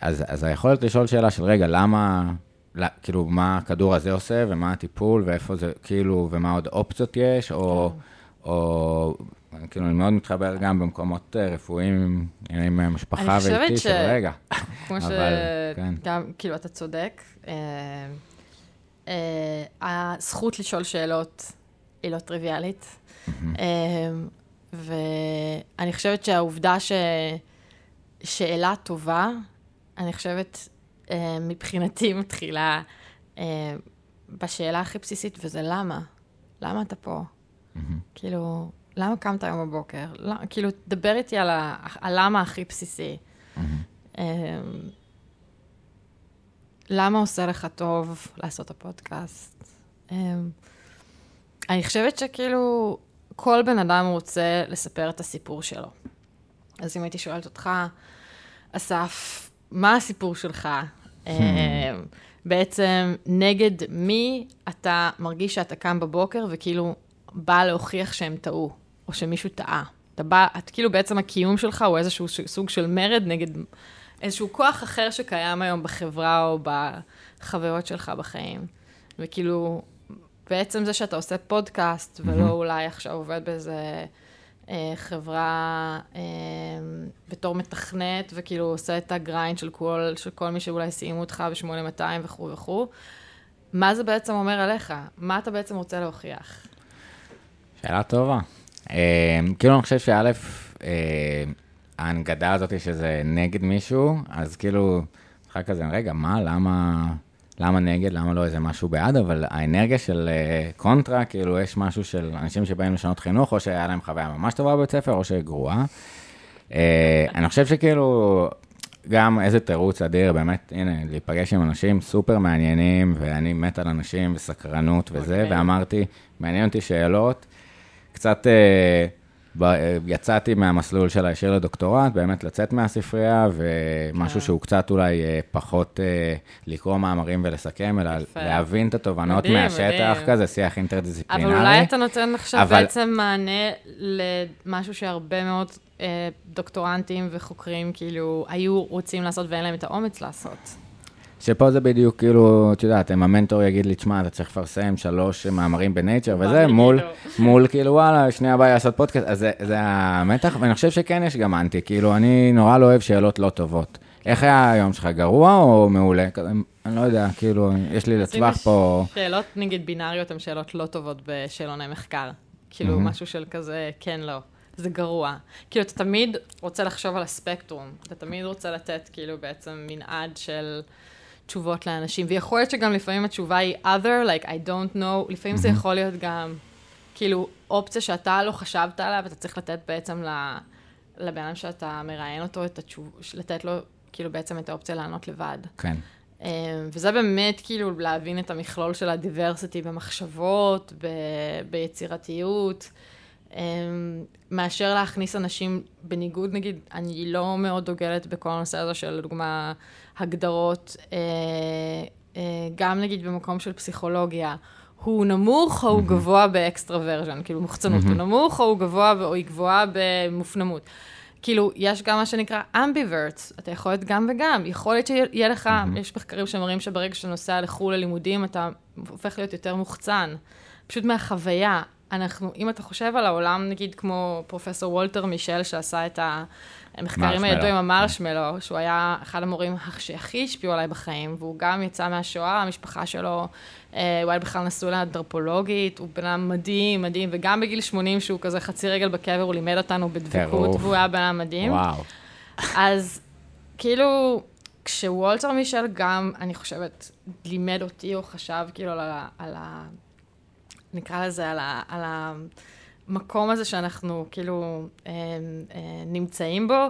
אז, אז היכולת לשאול שאלה של רגע, למה, לא, כאילו, מה הכדור הזה עושה, ומה הטיפול, ואיפה זה, כאילו, ומה עוד אופציות יש, או, כן. או, כאילו, אני מאוד מתחבר גם במקומות אה, רפואיים, עם, עם משפחה ואיתי, ש- של רגע. כמו אבל, כן. שגם, כאילו, אתה צודק. אה, הזכות לשאול שאלות היא לא טריוויאלית. אה, ואני חושבת שהעובדה ששאלה טובה, אני חושבת, אה, מבחינתי <laughs> מתחילה אה, בשאלה הכי בסיסית, וזה למה? למה אתה פה? מהמם. כאילו, למה קמת היום בבוקר? למה, כאילו, דבר איתי על הלמה הכי בסיסי. מהמם. אמ, למה עושה לך טוב לעשות את הפודקאסט? אמ, אני חושבת שכאילו כל בן אדם רוצה לספר את הסיפור שלו. אז אם הייתי שואלת אותך, אסף, מה הסיפור שלך? אמ, בעצם נגד מי אתה מרגיש שאתה קם בבוקר וכאילו בא להוכיח שהם טעו, או שמישהו טעה. אתה בא, את כאילו בעצם הקיום שלך הוא איזשהו סוג של מרד נגד איזשהו כוח אחר שקיים היום בחברה או בחוויות שלך בחיים. וכאילו, בעצם זה שאתה עושה פודקאסט, ולא אולי עכשיו עובד באיזה אה, חברה אה, בתור מתכנת, וכאילו עושה את ה grind של כל, של כל מי שאולי סיימו אותך ב-8200 וכו' וכו', מה זה בעצם אומר עליך? מה אתה בעצם רוצה להוכיח? שאלה טובה. אה, כאילו, אני חושב שא', אה, ההנגדה הזאת שזה נגד מישהו, אז כאילו, צריכה כזה, רגע, מה, למה, למה נגד, למה לא איזה משהו בעד, אבל האנרגיה של אה, קונטרה, כאילו, יש משהו של אנשים שבאים לשנות חינוך, או שהיה להם חוויה ממש טובה בבית ספר, או שגרועה. אה, אני חושב שכאילו, גם איזה תירוץ אדיר, באמת, הנה, להיפגש עם אנשים סופר מעניינים, ואני מת על אנשים וסקרנות וזה, אוקיי. ואמרתי, מעניין אותי שאלות. קצת, ב- יצאתי מהמסלול של הישיר לדוקטורט, באמת לצאת מהספרייה, ומשהו כן. שהוא קצת אולי אה, פחות אה, לקרוא מאמרים ולסכם, אלא יפה. להבין את התובנות מדהים, מהשטח מדהים. כזה, שיח אינטרדיסציפלינרי. אבל אולי אתה נותן עכשיו אבל- בעצם מענה למשהו שהרבה מאוד אה, דוקטורנטים וחוקרים כאילו היו רוצים לעשות ואין להם את האומץ לעשות. שפה זה בדיוק כאילו, את יודעת, אם המנטור יגיד לי, תשמע, אתה צריך לפרסם שלוש מאמרים בנייצ'ר וזה. מול, מול כאילו, וואלה, שנייה הבאה לעשות פודקאסט, אז זה, זה המתח, ואני חושב שכן יש גם אנטי, כאילו, אני נורא לא אוהב שאלות לא טובות. איך היה היום שלך, גרוע או מעולה? אני לא יודע, כאילו, יש לי לטווח פה... שאלות, נגיד, בינאריות הן שאלות לא טובות בשאלוני מחקר. כאילו. משהו של כזה, כן, לא. זה גרוע. כאילו, אתה תמיד רוצה לחשוב על הספקטרום. אתה תמיד רוצה לתת, כאילו, בעצם מנעד של תשובות לאנשים. ויכול להיות שגם לפעמים התשובה היא other, like, I don't know. לפעמים זה יכול להיות גם, כאילו, אופציה שאתה לא חשבת עליה, ואתה צריך לתת בעצם לבן אדם שאתה מראיין אותו את התשובה, לתת לו, כאילו, בעצם את האופציה לענות לבד. כן. אמ, וזה באמת כאילו להבין את המכלול של ה diversity במחשבות, ב- ביצירתיות, מאשר להכניס אנשים, בניגוד נגיד, אני לא מאוד דוגלת בכל הנושא הזה של לדוגמה הגדרות, אה, אה, גם נגיד במקום של פסיכולוגיה. הוא נמוך או הוא גבוה ב extraversion, כאילו מוחצנות, הוא נמוך או הוא גבוה או היא גבוהה במופנמות. כאילו, יש גם מה שנקרא אמביברטס, אתה יכול להיות גם וגם. יכול להיות שיהיה לך, יש מחקרים שמראים שברגע שאתה נוסע לחו"ל ללימודים, אתה הופך להיות יותר מוחצן. פשוט מהחוויה. אנחנו, אם אתה חושב על העולם, נגיד כמו פרופסור וולטר מישל, שעשה את המחקרים. הידועים המרשמלו, שהוא היה אחד המורים שהכי השפיעו עליי בחיים, והוא גם יצא מהשואה, המשפחה שלו, אה, הוא היה בכלל נשוי לאנתרופולוגית, הוא בן אדם מדהים, מדהים, וגם בגיל 80, שהוא כזה חצי רגל בקבר, הוא לימד אותנו בדבקות. והוא היה בן אדם מדהים. וואו. אז כאילו, כשוולטר מישל גם, אני חושבת, לימד אותי או חשב כאילו על. על ה נקרא לזה, על, ה, על המקום הזה שאנחנו כאילו אה, אה, נמצאים בו,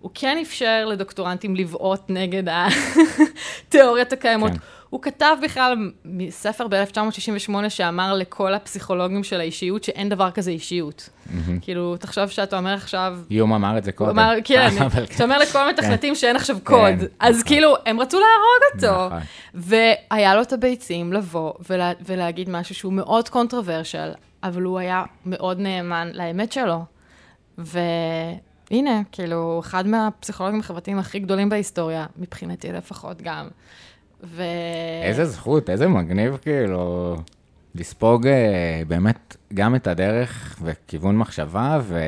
הוא כן אפשר לדוקטורנטים לבעוט נגד התיאוריות <laughs> הקיימות. כן. כן. הוא כתב בכלל ספר ב-1968 שאמר לכל הפסיכולוגים של האישיות שאין דבר כזה אישיות. כאילו, תחשוב שאתה אומר עכשיו, יום אמר את זה הוא קודם. אמר, <laughs> כן, אבל אתה אומר לכל המתכנתים שאין עכשיו כן, קוד. אז נכון. כאילו, הם רצו להרוג אותו. נכון. והיה לו את הביצים לבוא ולה, ולהגיד משהו שהוא מאוד קונטרוברשל, אבל הוא היה מאוד נאמן לאמת שלו. והנה, כאילו, אחד מהפסיכולוגים החברתיים הכי גדולים בהיסטוריה, מבחינתי לפחות גם. ו... איזה זכות, איזה מגניב כאילו לספוג אה, באמת גם את הדרך וכיוון מחשבה ו...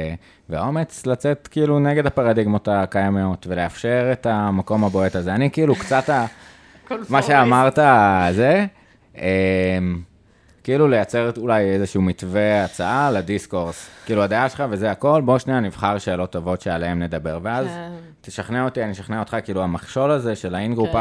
והאומץ לצאת כאילו נגד הפרדיגמות הקיימות ולאפשר את המקום הבועט הזה. אני כאילו קצת, ה... <laughs> מה שאמרת זה, אה, כאילו לייצר אולי איזשהו מתווה הצעה לדיסקורס. כאילו הדעה שלך וזה הכל, בוא שנייה נבחר שאלות טובות שעליהן נדבר. ואז כן. תשכנע אותי, אני אשכנע אותך, כאילו המכשול הזה של האין-גרופ, כן.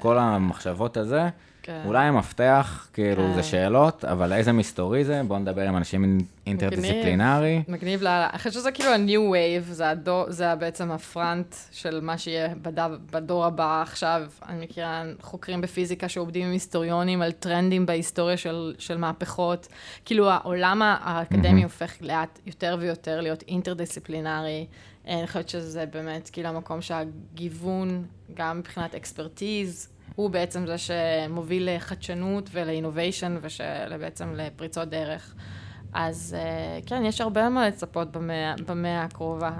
כל המחשבות הזה, כן. אולי המפתח, כאילו, כן. זה שאלות, אבל איזה מסתורי זה? בוא נדבר עם אנשים אינטרדיסציפלינרי. מגניב לאללה. חושבת שזה כאילו ה-new wave, זה, הדור, זה בעצם הפרונט של מה שיהיה בדור, בדור הבא עכשיו. אני מכירה חוקרים בפיזיקה שעובדים עם היסטוריונים על טרנדים בהיסטוריה של, של מהפכות. כאילו העולם האקדמי הופך לאט יותר ויותר להיות אינטרדיסציפלינרי. אני חושבת שזה באמת כאילו המקום שהגיוון, גם מבחינת אקספרטיז, הוא בעצם זה שמוביל לחדשנות ולאינוביישן ובעצם לפריצות דרך. אז אה, כן, יש הרבה מה לצפות במאה, במאה הקרובה.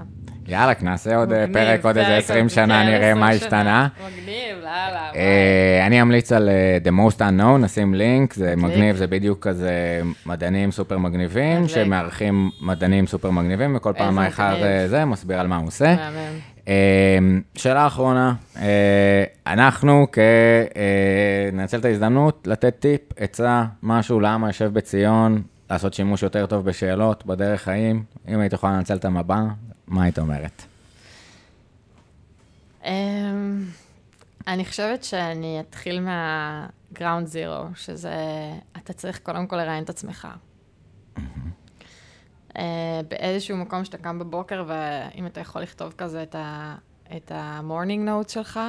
יאללה, נעשה עוד אה, מגניב, פרק, עוד איזה פרק 20 עוד- שנה, כן, נראה 20 מה. השתנה. מגניב, לאללה. וואי. אה, אני אמליץ על The Most Unknown, נשים לינק, זה. מגניב, זה בדיוק כזה מדענים סופר מגניבים. שמארחים מדענים סופר מגניבים, וכל פעם. אה, זה, מסביר על מה הוא עושה. מהמם. אה, שאלה אחרונה, אה, אנחנו כ... אה, ננצל את ההזדמנות לתת טיפ, עצה, משהו, למה יושב בציון, לעשות שימוש יותר טוב בשאלות, בדרך חיים. אם היית יכולה לנצל את המבע, מה היית אומרת? אמ, אני חושבת שאני אתחיל מה-ground zero, שזה, אתה צריך קודם כל לראיין את עצמך. אה, באיזשהו מקום שאתה קם בבוקר, ואם אתה יכול לכתוב כזה את ה- את ה-morning notes שלך,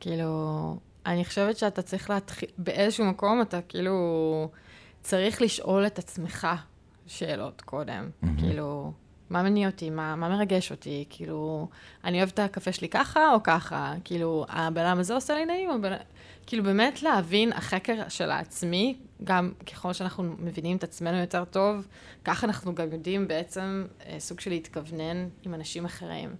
כאילו, אני חושבת שאתה צריך להתחיל, באיזשהו מקום אתה כאילו צריך לשאול את עצמך שאלות קודם. כאילו, מה מניע אותי? מה, מה מרגש אותי? כאילו, אני אוהבת את הקפה שלי ככה או ככה? כאילו, הבן אדם הזה עושה לי נעים? או בן... כאילו, באמת להבין, החקר של העצמי, גם ככל שאנחנו מבינים את עצמנו יותר טוב, ככה אנחנו גם יודעים בעצם אה, סוג של להתכוונן עם אנשים אחרים.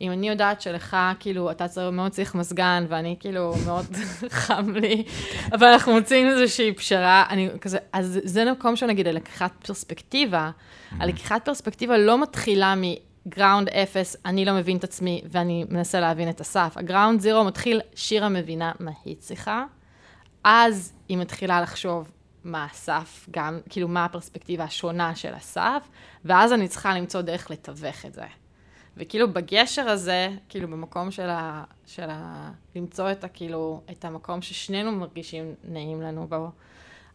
אם אני יודעת שלך, כאילו, אתה צריך, מאוד צריך מזגן, ואני כאילו, מאוד <laughs> חם לי, אבל אנחנו מוצאים איזושהי פשרה, אני כזה, אז זה מקום שנגיד, הלקיחת פרספקטיבה, הלקיחת פרספקטיבה לא מתחילה מגראונד אפס, אני לא מבין את עצמי, ואני מנסה להבין את הסף. הגראונד זירו מתחיל, שירה מבינה מה היא צריכה, אז היא מתחילה לחשוב מה הסף, גם, כאילו, מה הפרספקטיבה השונה של הסף, ואז אני צריכה למצוא דרך לתווך את זה. וכאילו בגשר הזה, כאילו במקום של ה... של ה... למצוא את ה... כאילו, את המקום ששנינו מרגישים נעים לנו בו,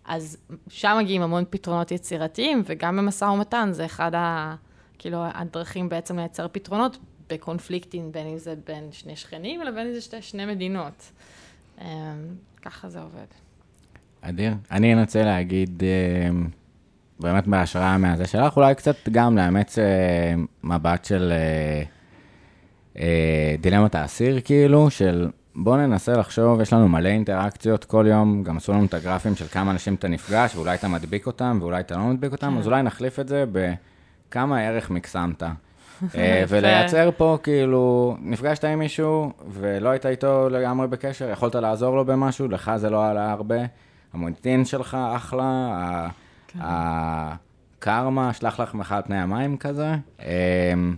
אז שם מגיעים המון פתרונות יצירתיים, וגם במשא ומתן זה אחד ה... כאילו, הדרכים בעצם לייצר פתרונות בקונפליקטים, בין אם זה בין שני שכנים, לבין אם זה שתי, שני מדינות. אמ, ככה זה עובד. אדיר. אני אנסה להגיד... אמ, באמת בהשראה מהזה שלך, אולי קצת גם לאמץ אה, מבט של אה, אה, דילמת האסיר, כאילו, של בוא ננסה לחשוב, יש לנו מלא אינטראקציות כל יום, גם עשו לנו את הגרפים של כמה אנשים אתה נפגש, ואולי אתה מדביק אותם, ואולי אתה לא מדביק אותם, כן. אז אולי נחליף את זה בכמה ערך מקסמת. אה, <laughs> ולייצר פה, כאילו, נפגשת עם מישהו, ולא היית איתו לגמרי בקשר, יכולת לעזור לו במשהו, לך זה לא עלה הרבה, המוניטין שלך אחלה, כן. הקרמה, שלח לך מחר תנאי המים כזה. אמ,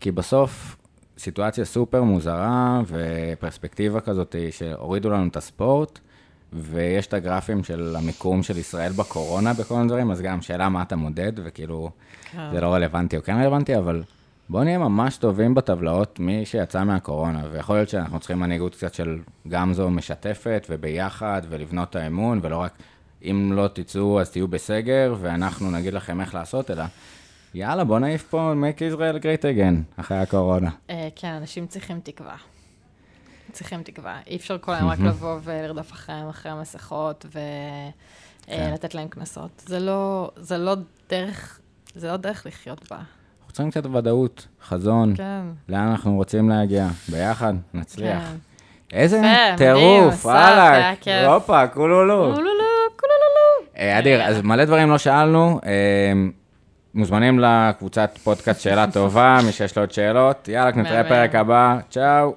כי בסוף, סיטואציה סופר מוזרה ופרספקטיבה כזאת שהורידו לנו את הספורט, ויש את הגרפים של המיקום של ישראל בקורונה בכל מיני דברים, אז גם שאלה מה אתה מודד, וכאילו, כן. זה לא רלוונטי או כן רלוונטי, אבל בואו נהיה ממש טובים בטבלאות מי שיצא מהקורונה, ויכול להיות שאנחנו צריכים מנהיגות קצת של גמזו משתפת וביחד, ולבנות את האמון, ולא רק... אם לא תצאו אז תהיו בסגר, ואנחנו נגיד לכם איך לעשות, אלא יאללה, בוא נעיף פה make Israel great again, אחרי הקורונה. אה, כן, אנשים צריכים תקווה. צריכים תקווה. אי אפשר כל היום רק לבוא ולרדוף אחריהם, אחרי המסכות, ולתת כן. להם קנסות. זה לא, זה לא דרך, זה לא דרך לחיות בה. אנחנו צריכים קצת ודאות, חזון, כן. לאן אנחנו רוצים להגיע. ביחד, נצליח. כן. איזה טירוף, וואלה, הופה, כולולו. אה, אדיר, אז מלא דברים לא שאלנו. אה, מוזמנים לקבוצת פודקאסט שאלה טובה, מי שיש לו עוד שאלות. יאללה, נתראה פרק הבא. צ'או.